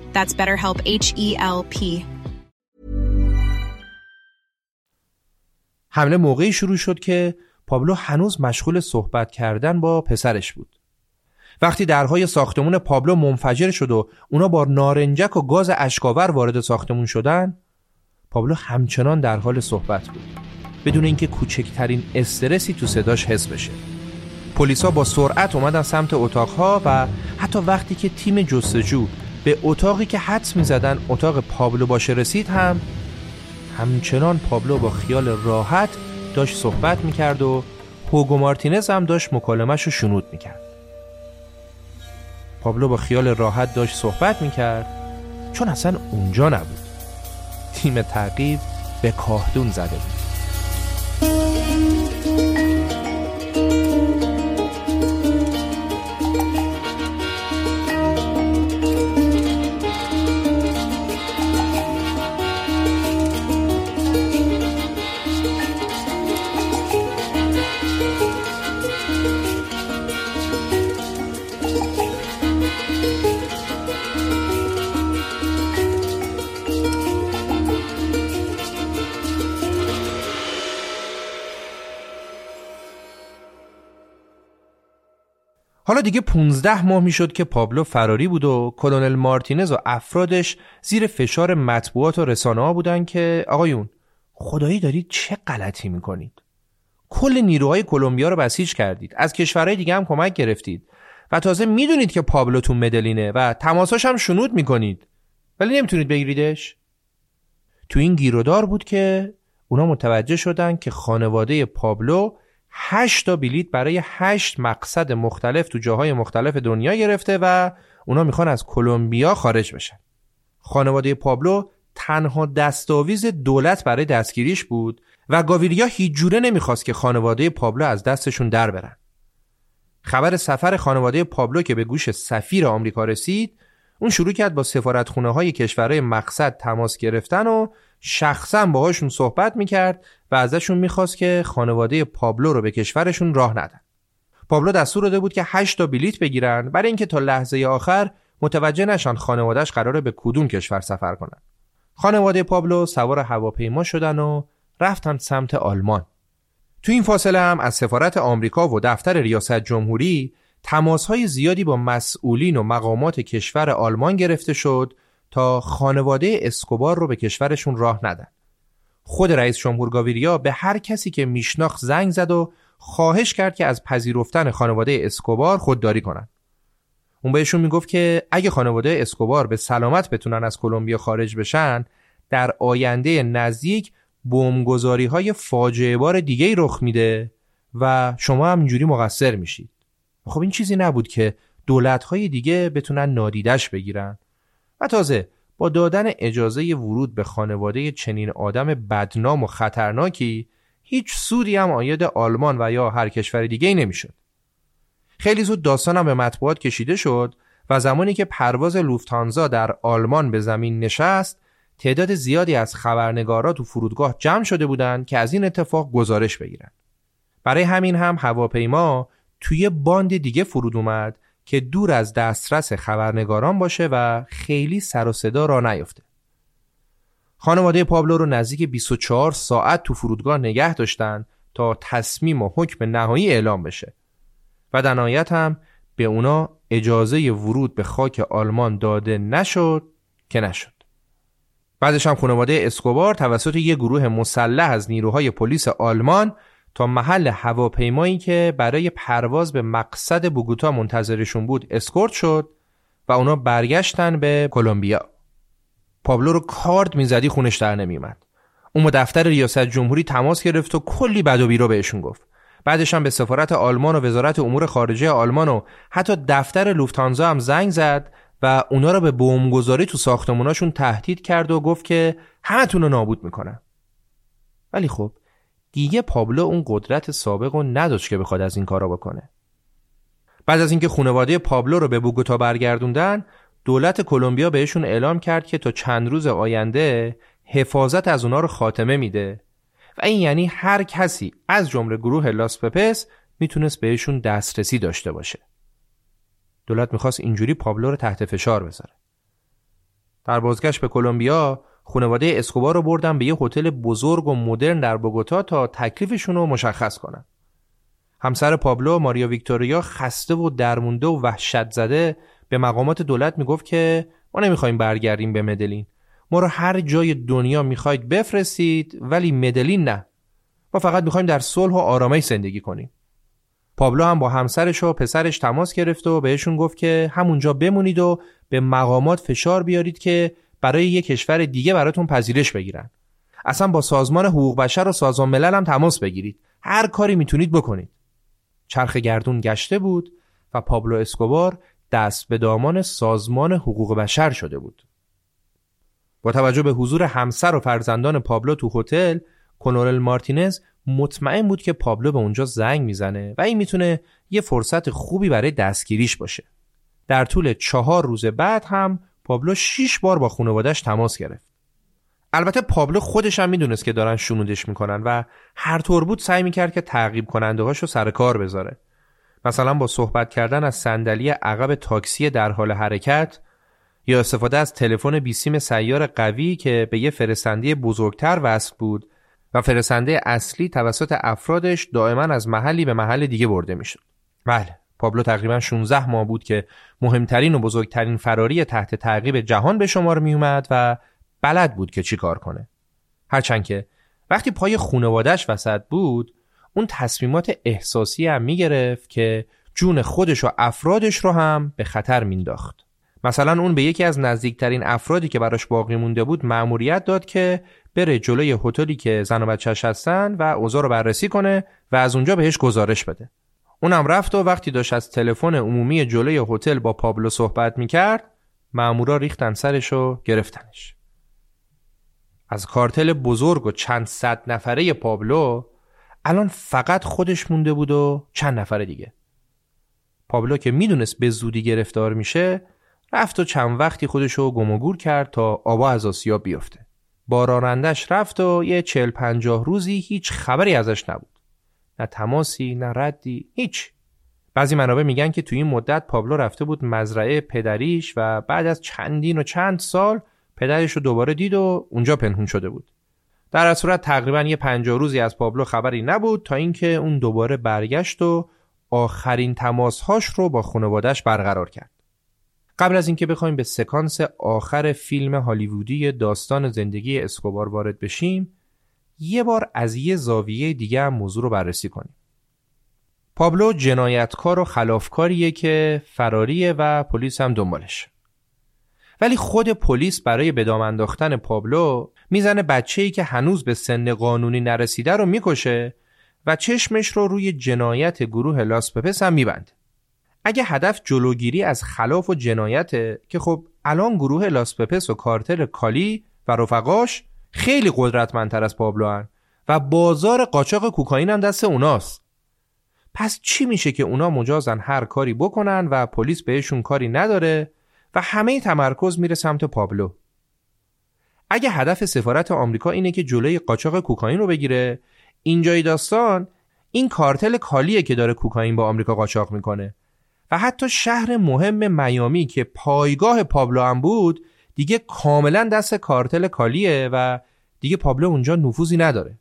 That's BetterHelp H E L P. حمله موقعی شروع شد که پابلو هنوز مشغول صحبت کردن با پسرش بود. وقتی درهای ساختمون پابلو منفجر شد و اونا با نارنجک و گاز اشکاور وارد ساختمون شدن پابلو همچنان در حال صحبت بود بدون اینکه کوچکترین استرسی تو صداش حس بشه پلیسا با سرعت اومدن سمت اتاقها و حتی وقتی که تیم جستجو به اتاقی که حدس می زدن اتاق پابلو باشه رسید هم همچنان پابلو با خیال راحت داشت صحبت می کرد و هوگو مارتینز هم داشت مکالمش رو شنود می کرد. پابلو با خیال راحت داشت صحبت می کرد چون اصلا اونجا نبود. تیم تعقیب به کاهدون زده بود. حالا دیگه 15 ماه می‌شد که پابلو فراری بود و کلونل مارتینز و افرادش زیر فشار مطبوعات و رسانه ها بودن که آقایون خدایی دارید چه غلطی می‌کنید؟ کل نیروهای کلمبیا رو بسیج کردید. از کشورهای دیگه هم کمک گرفتید. و تازه می‌دونید که پابلو تو مدلینه و تماساش هم شنود می‌کنید. ولی نمی‌تونید بگیریدش. تو این گیرودار بود که اونا متوجه شدن که خانواده پابلو هشت تا بلیت برای هشت مقصد مختلف تو جاهای مختلف دنیا گرفته و اونا می‌خوان از کلمبیا خارج بشن. خانواده پابلو تنها دستاویز دولت برای دستگیریش بود و گاویریا هیچ جوره نمی‌خواست که خانواده پابلو از دستشون در برن. خبر سفر خانواده پابلو که به گوش سفیر آمریکا رسید اون شروع کرد با سفارتخونه های کشورهای مقصد تماس گرفتن و شخصا باهاشون صحبت می‌کرد و ازشون می‌خواست که خانواده پابلو رو به کشورشون راه ندن. پابلو دستور داده بود که 8 تا بلیت بگیرن برای اینکه تا لحظه آخر متوجه نشان خانوادهش قراره به کدوم کشور سفر کنن. خانواده پابلو سوار هواپیما شدن و رفتن سمت آلمان. تو این فاصله هم از سفارت آمریکا و دفتر ریاست جمهوری تماسهای زیادی با مسئولین و مقامات کشور آلمان گرفته شد تا خانواده اسکوبار رو به کشورشون راه ندن. خود رئیس جمهور گاویریا به هر کسی که میشناخت زنگ زد و خواهش کرد که از پذیرفتن خانواده اسکوبار خودداری کنند. اون بهشون می‌گفت که اگه خانواده اسکوبار به سلامت بتونن از کلمبیا خارج بشن در آینده نزدیک بمبگذاری های فاجعه بار دیگه رخ میده و شما هم اینجوری مقصر میشید خب این چیزی نبود که دولت های دیگه بتونن نادیدش بگیرن و تازه با دادن اجازه ورود به خانواده چنین آدم بدنام و خطرناکی هیچ سودی هم آید آلمان و یا هر کشور دیگه ای نمی‌شد. خیلی زود داستانم به مطبوعات کشیده شد و زمانی که پرواز لوفتانزا در آلمان به زمین نشست تعداد زیادی از خبرنگارا تو فرودگاه جمع شده بودند که از این اتفاق گزارش بگیرن. برای همین هم هواپیما توی باند دیگه فرود اومد که دور از دسترس خبرنگاران باشه و خیلی سر و صدا را نیفته. خانواده پابلو رو نزدیک 24 ساعت تو فرودگاه نگه داشتن تا تصمیم و حکم نهایی اعلام بشه و در هم به اونا اجازه ورود به خاک آلمان داده نشد که نشد. بعدش هم خانواده اسکوبار توسط یک گروه مسلح از نیروهای پلیس آلمان تا محل هواپیمایی که برای پرواز به مقصد بوگوتا منتظرشون بود اسکورت شد و اونا برگشتن به کلمبیا. پابلو رو کارد می‌زدی خونش در نمیومد. اون دفتر ریاست جمهوری تماس گرفت و کلی بد و بیرا بهشون گفت. بعدش هم به سفارت آلمان و وزارت امور خارجه آلمان و حتی دفتر لوفتانزا هم زنگ زد و اونا را به بمبگذاری تو ساختموناشون تهدید کرد و گفت که همتون رو نابود می‌کنن. ولی خب دیگه پابلو اون قدرت سابق رو نداشت که بخواد از این کارا بکنه. بعد از اینکه خانواده پابلو رو به بوگوتا برگردوندن دولت کلمبیا بهشون اعلام کرد که تا چند روز آینده حفاظت از اونا رو خاتمه میده و این یعنی هر کسی از جمله گروه لاس پپس می‌تونست بهشون دسترسی داشته باشه. دولت می‌خواست اینجوری پابلو رو تحت فشار بذاره. در بازگشت به کلمبیا خانواده اسکوبار رو بردن به یه هتل بزرگ و مدرن در بوگوتا تا تکلیفشون رو مشخص کنن. همسر پابلو ماریا ویکتوریا خسته و درمونده و وحشت زده به مقامات دولت می‌گفت که ما نمی‌خوایم برگردیم به مدلین. ما رو هر جای دنیا می‌خواید بفرستید ولی مدلین نه. ما فقط می‌خوایم در صلح و آرامش زندگی کنیم. پابلو هم با همسرش و پسرش تماس گرفت و بهشون گفت که همونجا بمونید و به مقامات فشار بیارید که برای یک کشور دیگه براتون پذیرش بگیرن اصلا با سازمان حقوق بشر و سازمان ملل هم تماس بگیرید هر کاری می‌تونید بکنید چرخ گردون گشته بود و پابلو اسکوبار دست به دامان سازمان حقوق بشر شده بود. با توجه به حضور همسر و فرزندان پابلو تو هتل، کنورل مارتینز مطمئن بود که پابلو به اونجا زنگ می‌زنه و این می‌تونه یه فرصت خوبی برای دستگیریش باشه. در طول چهار روز بعد هم پابلو شیش بار با خانوادش تماس گرفت. البته پابلو خودش هم می‌دونست که دارن شنودش می‌کنن و هر طور بود سعی می‌کرد که تعقیب کننده هاشو سر کار بذاره. مثلا با صحبت کردن از صندلی عقب تاکسی در حال حرکت یا استفاده از تلفن بیسیم سیار قوی که به یه فرستنده بزرگتر وصل بود و فرستنده اصلی توسط افرادش دائما از محلی به محل دیگه برده می‌شد. بله پابلو تقریبا 16 ماه بود که مهمترین و بزرگترین فراری تحت تعقیب جهان به شمار می اومد و بلد بود که چی کار کنه. هرچند که وقتی پای خونوادش وسط بود اون تصمیمات احساسی هم می‌گرفت که جون خودش و افرادش رو هم به خطر مینداخت. مثلا اون به یکی از نزدیکترین افرادی که براش باقی مونده بود مأموریت داد که بره جلوی هتلی که زن و بچهش هستن و اوضاع رو بررسی کنه و از اونجا بهش گزارش بده. اونم رفت و وقتی داشت از تلفن عمومی جلوی هتل با پابلو صحبت می‌کرد مامورا ریختن سرش و گرفتنش. از کارتل بزرگ و چند صد نفره پابلو الان فقط خودش مونده بود و چند نفر دیگه. پابلو که می‌دونست به زودی گرفتار میشه رفت و چند وقتی خودشو گم و کرد تا آبا از آسیا بیفته. با رانندش رفت و یه چل پنجاه روزی هیچ خبری ازش نبود. نه تماسی نه ردی هیچ بعضی منابع میگن که توی این مدت پابلو رفته بود مزرعه پدریش و بعد از چندین و چند سال پدرش رو دوباره دید و اونجا پنهون شده بود در صورت تقریبا یه پنجاه روزی از پابلو خبری نبود تا اینکه اون دوباره برگشت و آخرین تماسهاش رو با خانوادش برقرار کرد. قبل از اینکه بخوایم به سکانس آخر فیلم هالیوودی داستان زندگی اسکوبار وارد بشیم، یه بار از یه زاویه دیگه هم موضوع رو بررسی کنیم. پابلو جنایتکار و خلافکاریه که فراریه و پلیس هم دنبالش ولی خود پلیس برای به دام انداختن پابلو می‌زنه بچه‌ای که هنوز به سن قانونی نرسیده رو می‌کشه و چشمش رو روی جنایت گروه لاسپپس هم میبنده. اگه هدف جلوگیری از خلاف و جنایته که خب الان گروه لاسپپس و کارتل کالی و رفقاش خیلی قدرتمندتر از پابلو هن. و بازار قاچاق کوکائین هم دست اوناست. پس چی میشه که اونا مجازن هر کاری بکنن و پلیس بهشون کاری نداره و همه تمرکز میره سمت پابلو؟ اگه هدف سفارت آمریکا اینه که جلوی قاچاق کوکائین رو بگیره اینجای داستان این کارتل کالیه که داره کوکائین با آمریکا قاچاق می‌کنه. و حتی شهر مهم میامی که پایگاه پابلو هم بود دیگه کاملا دست کارتل کالیه و دیگه پابلو اونجا نفوذی نداره.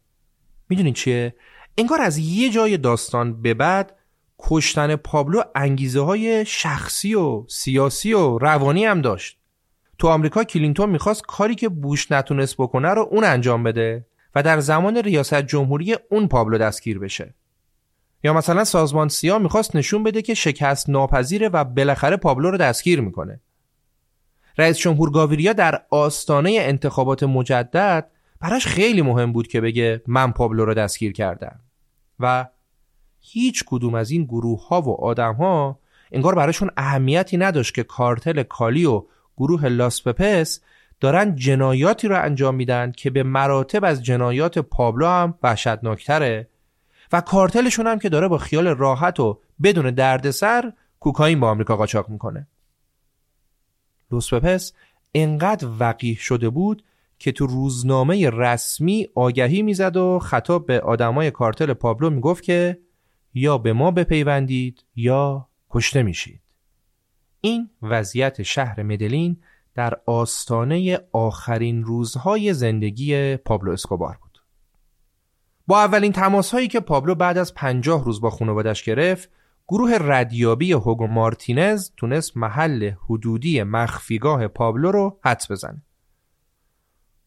می‌دونین چیه؟ انگار از یه جای داستان به بعد کشتن پابلو انگیزه های شخصی و سیاسی و روانی هم داشت. تو آمریکا کلینتون می‌خواست کاری که بوش نتونست بکنه رو اون انجام بده و در زمان ریاست جمهوری اون پابلو دستگیر بشه. یا مثلا سازمان سیا می‌خواست نشون بده که شکست ناپذیره و بالاخره پابلو رو دستگیر می‌کنه. رئیس جمهور گاویریا در آستانه انتخابات مجدد براش خیلی مهم بود که بگه من پابلو رو دستگیر کردم. و هیچ کدوم از این گروه ها و آدم ها انگار براشون اهمیتی نداشت که کارتل کالی و گروه لاسپپس دارن جنایاتی رو انجام میدن که به مراتب از جنایات پابلو هم وحشتناکتره و کارتلشون هم که داره با خیال راحت و بدون دردسر کوکائین با آمریکا قاچاق می‌کنه. لوسپپس انقدر وقیح شده بود که تو روزنامه رسمی آگهی می‌زد و خطاب به آدمای کارتل پابلو می‌گفت که یا به ما بپیوندید یا کشته میشید. این وضعیت شهر مدلین در آستانه آخرین روزهای زندگی پابلو اسکوبار بود. با اولین تماس هایی که پابلو بعد از پنجاه روز با خانوادش گرفت گروه ردیابی هوگو مارتینز تونست محل حدودی مخفیگاه پابلو رو حدس بزنه.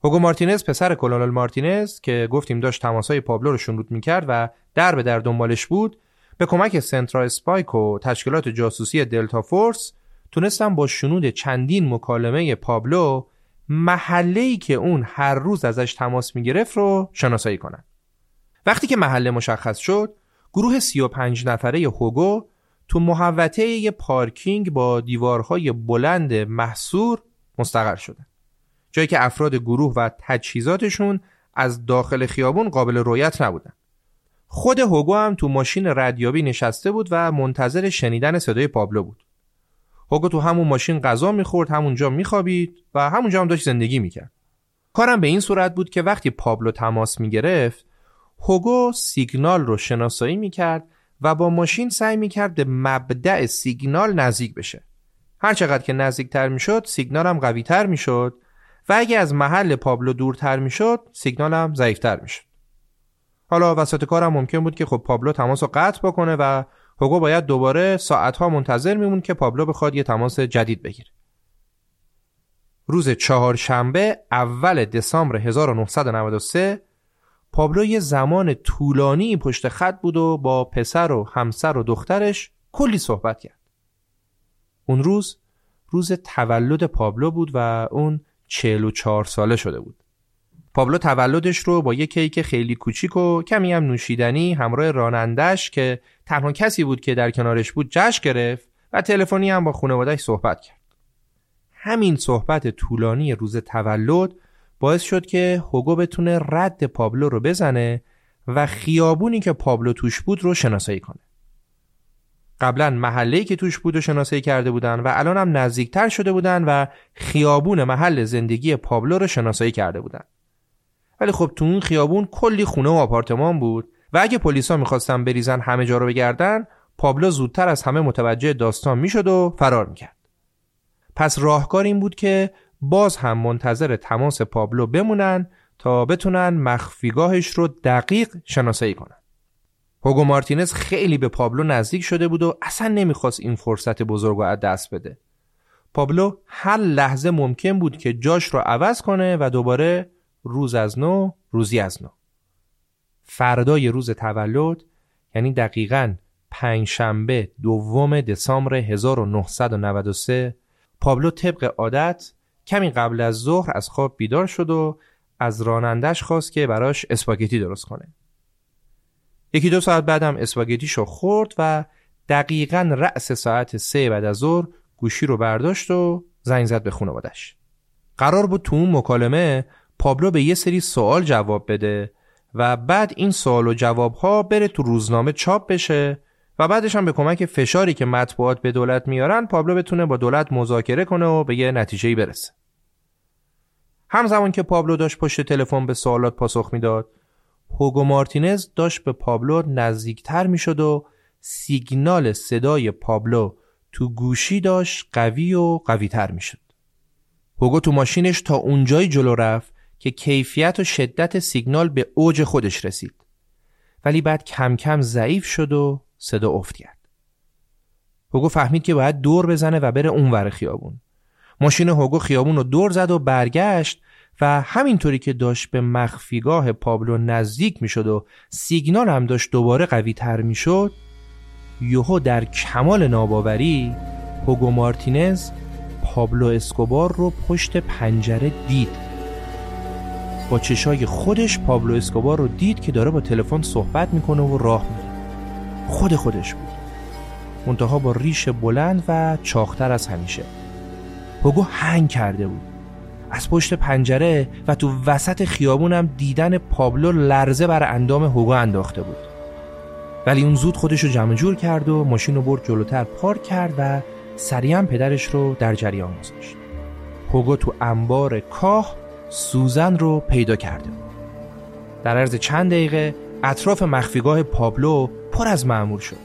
هوگو مارتینز پسر کلونل مارتینز که گفتیم داشت تماسای پابلو رو شنود می‌کرد و در به در دنبالش بود به کمک سنترا اسپایک و تشکیلات جاسوسی دلتا فورس تونستن با شنود چندین مکالمه پابلو محله که اون هر روز ازش تماس می‌گرفت رو شناسایی کنن. وقتی که محله مشخص شد گروه 35 نفره هوگو تو محوطه یه پارکینگ با دیوارهای بلند محصور مستقر شدن. جایی که افراد گروه و تجهیزاتشون از داخل خیابون قابل رویت نبودن. خود هوگو هم تو ماشین ردیابی نشسته بود و منتظر شنیدن صدای پابلو بود. هوگو تو همون ماشین غذا می‌خورد همونجا میخوابید و همونجا هم داشت زندگی می‌کرد. کارم به این صورت بود که وقتی پابلو تماس می‌گرفت هوگو سیگنال رو شناسایی می‌کرد و با ماشین سعی می‌کرد به مبدع سیگنال نزدیک بشه. هر چقدر که نزدیکتر می‌شد سیگنال هم قویتر می‌شد و اگه از محل پابلو دورتر می‌شد سیگنال هم ضعیفتر می‌شد. حالا وسط کارم ممکن بود که خب پابلو تماس رو قطع بکنه و هوگو باید دوباره ساعتها منتظر میمون که پابلو بخواد یه تماس جدید بگیره. روز چهارشنبه اول دسامبر 1993 پابلو یه زمان طولانی پشت خط بود و با پسر و همسر و دخترش کلی صحبت کرد. اون روز روز تولد پابلو بود و اون 44 ساله شده بود. پابلو تولدش رو با یه کیک خیلی کوچیک و کمی هم نوشیدنی همراه رانندش که تنها کسی بود که در کنارش بود جشن گرفت و تلفنی هم با خانوادهش صحبت کرد. همین صحبت طولانی روز تولد باعث شد که هوگو بتونه رد پابلو رو بزنه و خیابونی که پابلو توش بود رو شناسایی کنه. قبلا محله‌ای که توش بود و شناسایی کرده بودن و الان هم نزدیکتر شده بودن و خیابون محل زندگی پابلو رو شناسایی کرده بودن. ولی خب تو اون خیابون کلی خونه و آپارتمان بود و اگه پلیسا می‌خواستن بریزن همه جا رو بگردن پابلو زودتر از همه متوجه داستان می‌شد و فرار می‌کرد. پس راهکار این بود که باز هم منتظر تماس پابلو بمونن تا بتونن مخفیگاهش رو دقیق شناسایی کنن. هوگو مارتینز خیلی به پابلو نزدیک شده بود و اصلا نمی‌خواست این فرصت بزرگ رو دست بده. پابلو هر لحظه ممکن بود که جاش رو عوض کنه و دوباره روز از نو روزی از نو. فردای روز تولد یعنی دقیقا پنجشنبه دوم دسامبر 1993 پابلو طبق عادت کمی قبل از ظهر از خواب بیدار شد و از رانندش خواست که براش اسپاگتی درست کنه. یکی دو ساعت بعدم اسپاگتیشو خورد و دقیقا رأس ساعت سه بعد از ظهر گوشی رو برداشت و زنگ زد به خانوادش. قرار بود تو اون مکالمه پابلو به یه سری سوال جواب بده و بعد این سوال و جواب ها بره تو روزنامه چاپ بشه و بعدش هم به کمک فشاری که مطبوعات به دولت میارن پابلو بتونه با دولت مذاکره کنه و به یه نتیجه برسه. همزمان که پابلو داشت پشت تلفن به سوالات پاسخ می‌داد، هوگو مارتینز داشت به پابلو نزدیکتر می‌شد و سیگنال صدای پابلو تو گوشی داشت قوی و قویتر می‌شد. هوگو تو ماشینش تا اونجایی جلو رفت که کیفیت و شدت سیگنال به اوج خودش رسید. ولی بعد کم کم ضعیف شد و صدا افت کرد. هوگو فهمید که باید دور بزنه و بره اونور خیابون. ماشین هوگو خیابون رو دور زد و برگشت و همینطوری که داشت به مخفیگاه پابلو نزدیک می‌شد و سیگنال هم داشت دوباره قوی تر می‌شد یوهو در کمال ناباوری هوگو مارتینز پابلو اسکوبار رو پشت پنجره دید با چشای خودش پابلو اسکوبار رو دید که داره با تلفن صحبت می‌کنه و راه میره خود خودش بود. منتها با ریش بلند و چاختر از همیشه. هوگو هنگ کرده بود. از پشت پنجره و تو وسط خیابونم دیدن پابلو لرزه بر اندام هوگو انداخته بود. ولی اون زود خودش رو جمع جور کرد و ماشین رو برد جلوتر پارک کرد و سریعا پدرش رو در جریان گذاشت. هوگو تو انبار کاه سوزن رو پیدا کرده بود. در عرض چند دقیقه اطراف مخفیگاه پابلو پر از معمول شد.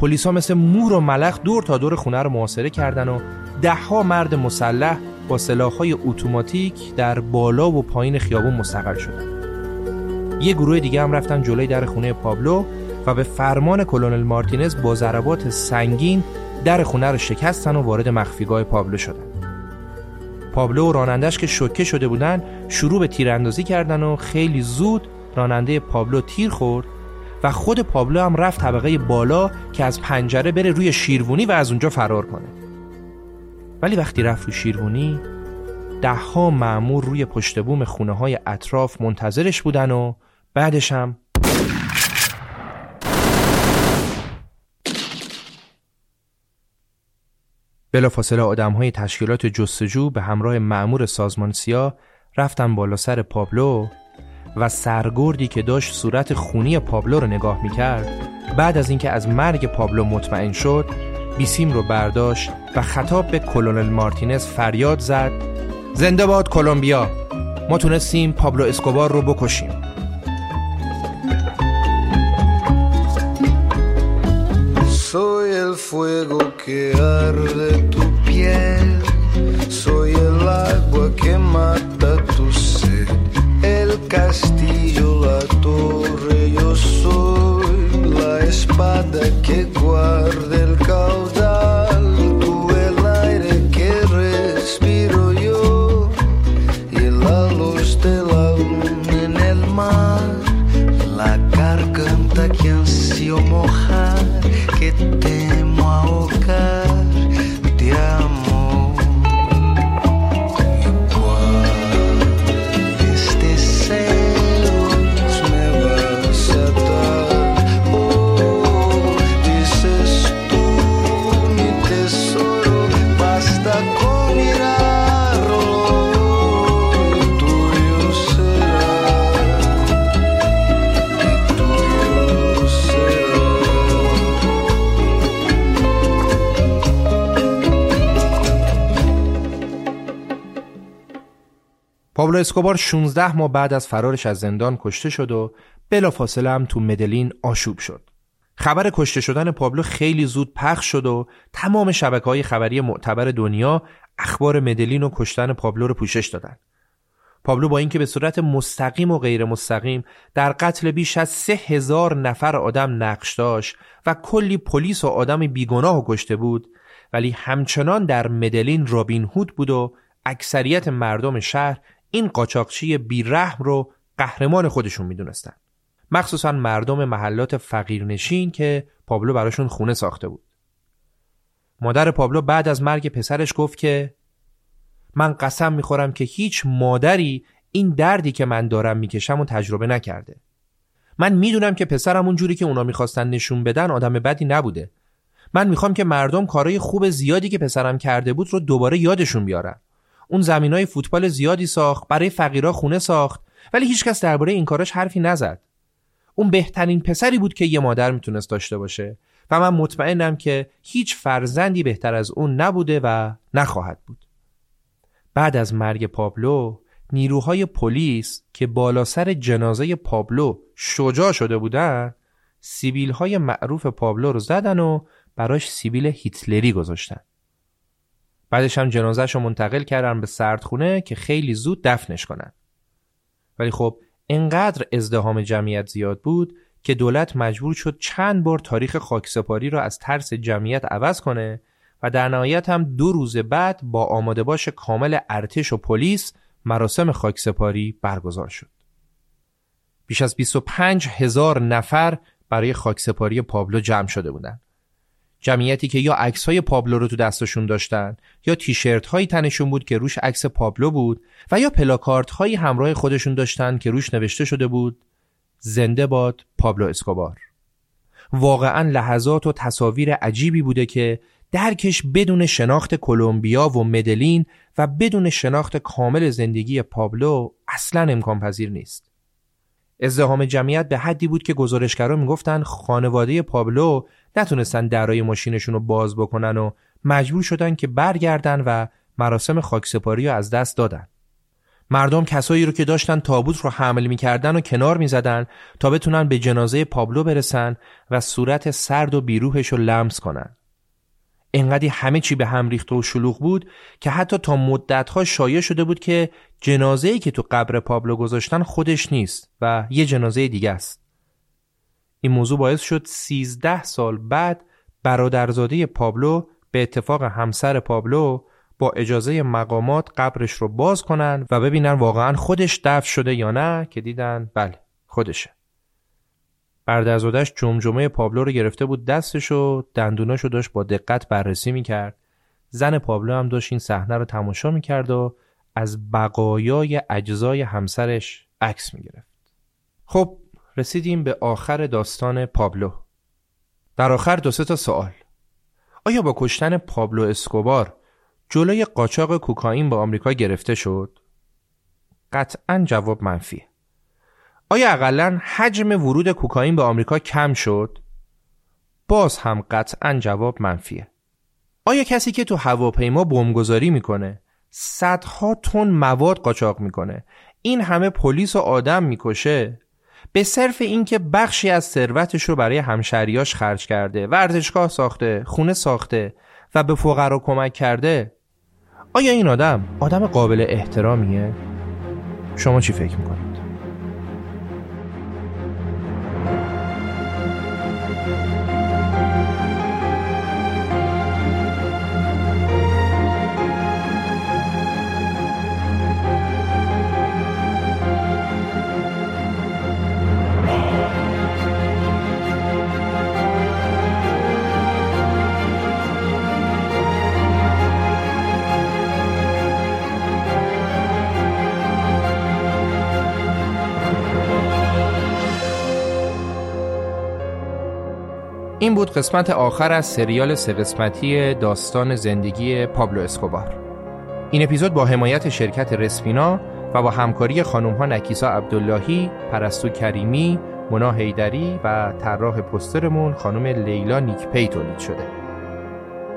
پلیسا مثل مور و ملخ دور تا دور خونه رو محاصره کردن و دهها مرد مسلح با سلاحهای اتوماتیک در بالا و پایین خیابون مستقر شدن. یه گروه دیگه هم رفتن جلوی در خونه پابلو و به فرمان کلونل مارتینز با ضربات سنگین در خونه رو شکستن و وارد مخفیگاه پابلو شدن. پابلو و رانندش که شوکه شده بودن شروع به تیراندازی کردن و خیلی زود راننده پابلو تیر خورد و خود پابلو هم رفت طبقه بالا که از پنجره بره روی شیروونی و از اونجا فرار کنه. ولی وقتی رفت روی شیروونی ده ها معمور روی پشت بوم خونه های اطراف منتظرش بودن و بعدش هم بلافاصله آدم های تشکیلات جستجو به همراه معمور سازمان سیا رفتن بالا سر پابلو و سرگردی که داشت صورت خونی پابلو رو نگاه می‌کرد. بعد از اینکه از مرگ پابلو مطمئن شد بیسیم رو برداشت و خطاب به کلونل مارتینز فریاد زد. زنده باد کلمبیا ما تونستیم پابلو اسکوبار رو بکشیم. Soy el fuego que arde tu piel, soy el agua que mata castillo, la torre, yo soy la espada que guarda el caudal, tú el aire que respiro yo y la luz de la luna en el mar, la garganta que ansio mojar, que اسکوبار 16 ماه بعد از فرارش از زندان کشته شد و بلافاصله هم تو مدلین آشوب شد. خبر کشته شدن پابلو خیلی زود پخش شد و تمام شبکه های خبری معتبر دنیا اخبار مدلین و کشتن پابلو رو پوشش دادن. پابلو با اینکه به صورت مستقیم و غیر مستقیم در قتل بیش از سه هزار نفر آدم نقش داشت و کلی پلیس و آدم بیگناه و کشته بود ولی همچنان در مدلین رابین هود بود و اکثریت مردم شهر این قاچاقچی بیرحم رو قهرمان خودشون می‌دونستن. مخصوصا مردم محلات فقیرنشین که پابلو براشون خونه ساخته بود. مادر پابلو بعد از مرگ پسرش گفت که من قسم می‌خورم که هیچ مادری این دردی که من دارم می‌کشم و تجربه نکرده. من می‌دونم که پسرم اون جوری که اونا می‌خواستن نشون بدن آدم بدی نبوده. من می‌خوام که مردم کارای خوب زیادی که پسرم کرده بود رو دوباره یادشون بیارن. اون زمینای فوتبال زیادی ساخت، برای فقیرا خونه ساخت، ولی هیچکس درباره این کاراش حرفی نزد. اون بهترین پسری بود که یه مادر می‌تونست داشته باشه و من مطمئنم که هیچ فرزندی بهتر از اون نبوده و نخواهد بود. بعد از مرگ پابلو نیروهای پلیس که بالا سر جنازه پابلو شجاع شده بودن سیبیل های معروف پابلو رو زدن و براش سیبیل هیتلری گذاشتن. بعدش هم جنازهش رو منتقل کردن به سردخونه که خیلی زود دفنش کنن. ولی خب انقدر ازدهام جمعیت زیاد بود که دولت مجبور شد چند بار تاریخ خاکسپاری را از ترس جمعیت عوض کنه و در نهایت هم دو روز بعد با آماده باش کامل ارتش و پلیس مراسم خاکسپاری برگزار شد. بیش از 25 هزار نفر برای خاکسپاری پابلو جمع شده بودند. جمعیتی که یا عکس های پابلو رو تو دستشون داشتن یا تیشرت هایی تنشون بود که روش عکس پابلو بود و یا پلاکارت هایی همراه خودشون داشتن که روش نوشته شده بود زنده باد پابلو اسکوبار واقعا لحظات و تصاویر عجیبی بوده که درکش بدون شناخت کلمبیا و مدلین و بدون شناخت کامل زندگی پابلو اصلا امکان پذیر نیست. ازدهام جمعیت به حدی بود که گزارشگرا می‌گفتن خانواده پابلو نتونستن درای ماشینشون رو باز بکنن و مجبور شدن که برگردن و مراسم خاکسپاری رو از دست دادن. مردم کسایی رو که داشتن تابوت رو حمل می‌کردن و کنار می‌زدن تا بتونن به جنازه پابلو برسن و صورت سرد و بیروهش رو لمس کنن. انقدی همه چی به هم ریخته و شلوغ بود که حتی تا مدتها شایع شده بود که جنازه ای که تو قبر پابلو گذاشتن خودش نیست و یه جنازه دیگه است. این موضوع باعث شد 13 سال بعد برادرزاده پابلو به اتفاق همسر پابلو با اجازه مقامات قبرش رو باز کنن و ببینن واقعا خودش دفن شده یا نه که دیدن بله خودشه. برادرزادش جمجمه پابلو رو گرفته بود دستش و دندوناشو داشت با دقت بررسی می‌کرد. زن پابلو هم داشت این صحنه رو تماشا می‌کرد و از بقایای اجزای همسرش عکس می‌گرفت. خب رسیدیم به آخر داستان پابلو. در آخر دو تا سوال. آیا با کشتن پابلو اسکوبار جلوی قاچاق کوکائین به آمریکا گرفته شد؟ قطعا جواب منفیه. آیا اقلا حجم ورود کوکائین به آمریکا کم شد؟ باز هم قطعا جواب منفیه. آیا کسی که تو هواپیما بمبگذاری می‌کنه صدها تن مواد قاچاق می‌کنه این همه پلیس و آدم می‌کشه به صرف اینکه بخشی از ثروتش رو برای همشریاش خرج کرده ورزشگاه ساخته خونه ساخته و به فقرا کمک کرده آیا این آدم آدم قابل احترامیه؟ شما چی فکر می‌کنید؟ این بود قسمت آخر از سریال سه قسمتی داستان زندگی پابلو اسکوبار. این اپیزود با حمایت شرکت رسپینا و با همکاری خانم ها نکیسا عبداللهی، پرستو کریمی، منا هیدری و طراح پسترمون خانم لیلا نیکپی تولید شده.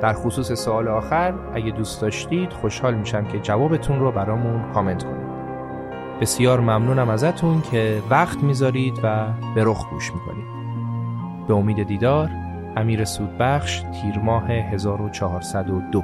در خصوص سوال آخر اگه دوست داشتید خوشحال میشم که جوابتون رو برامون کامنت کنید. بسیار ممنونم ازتون که وقت می‌ذارید و به رخ گوش می‌کنید. به امید دیدار امیر سودبخش تیر ماه 1402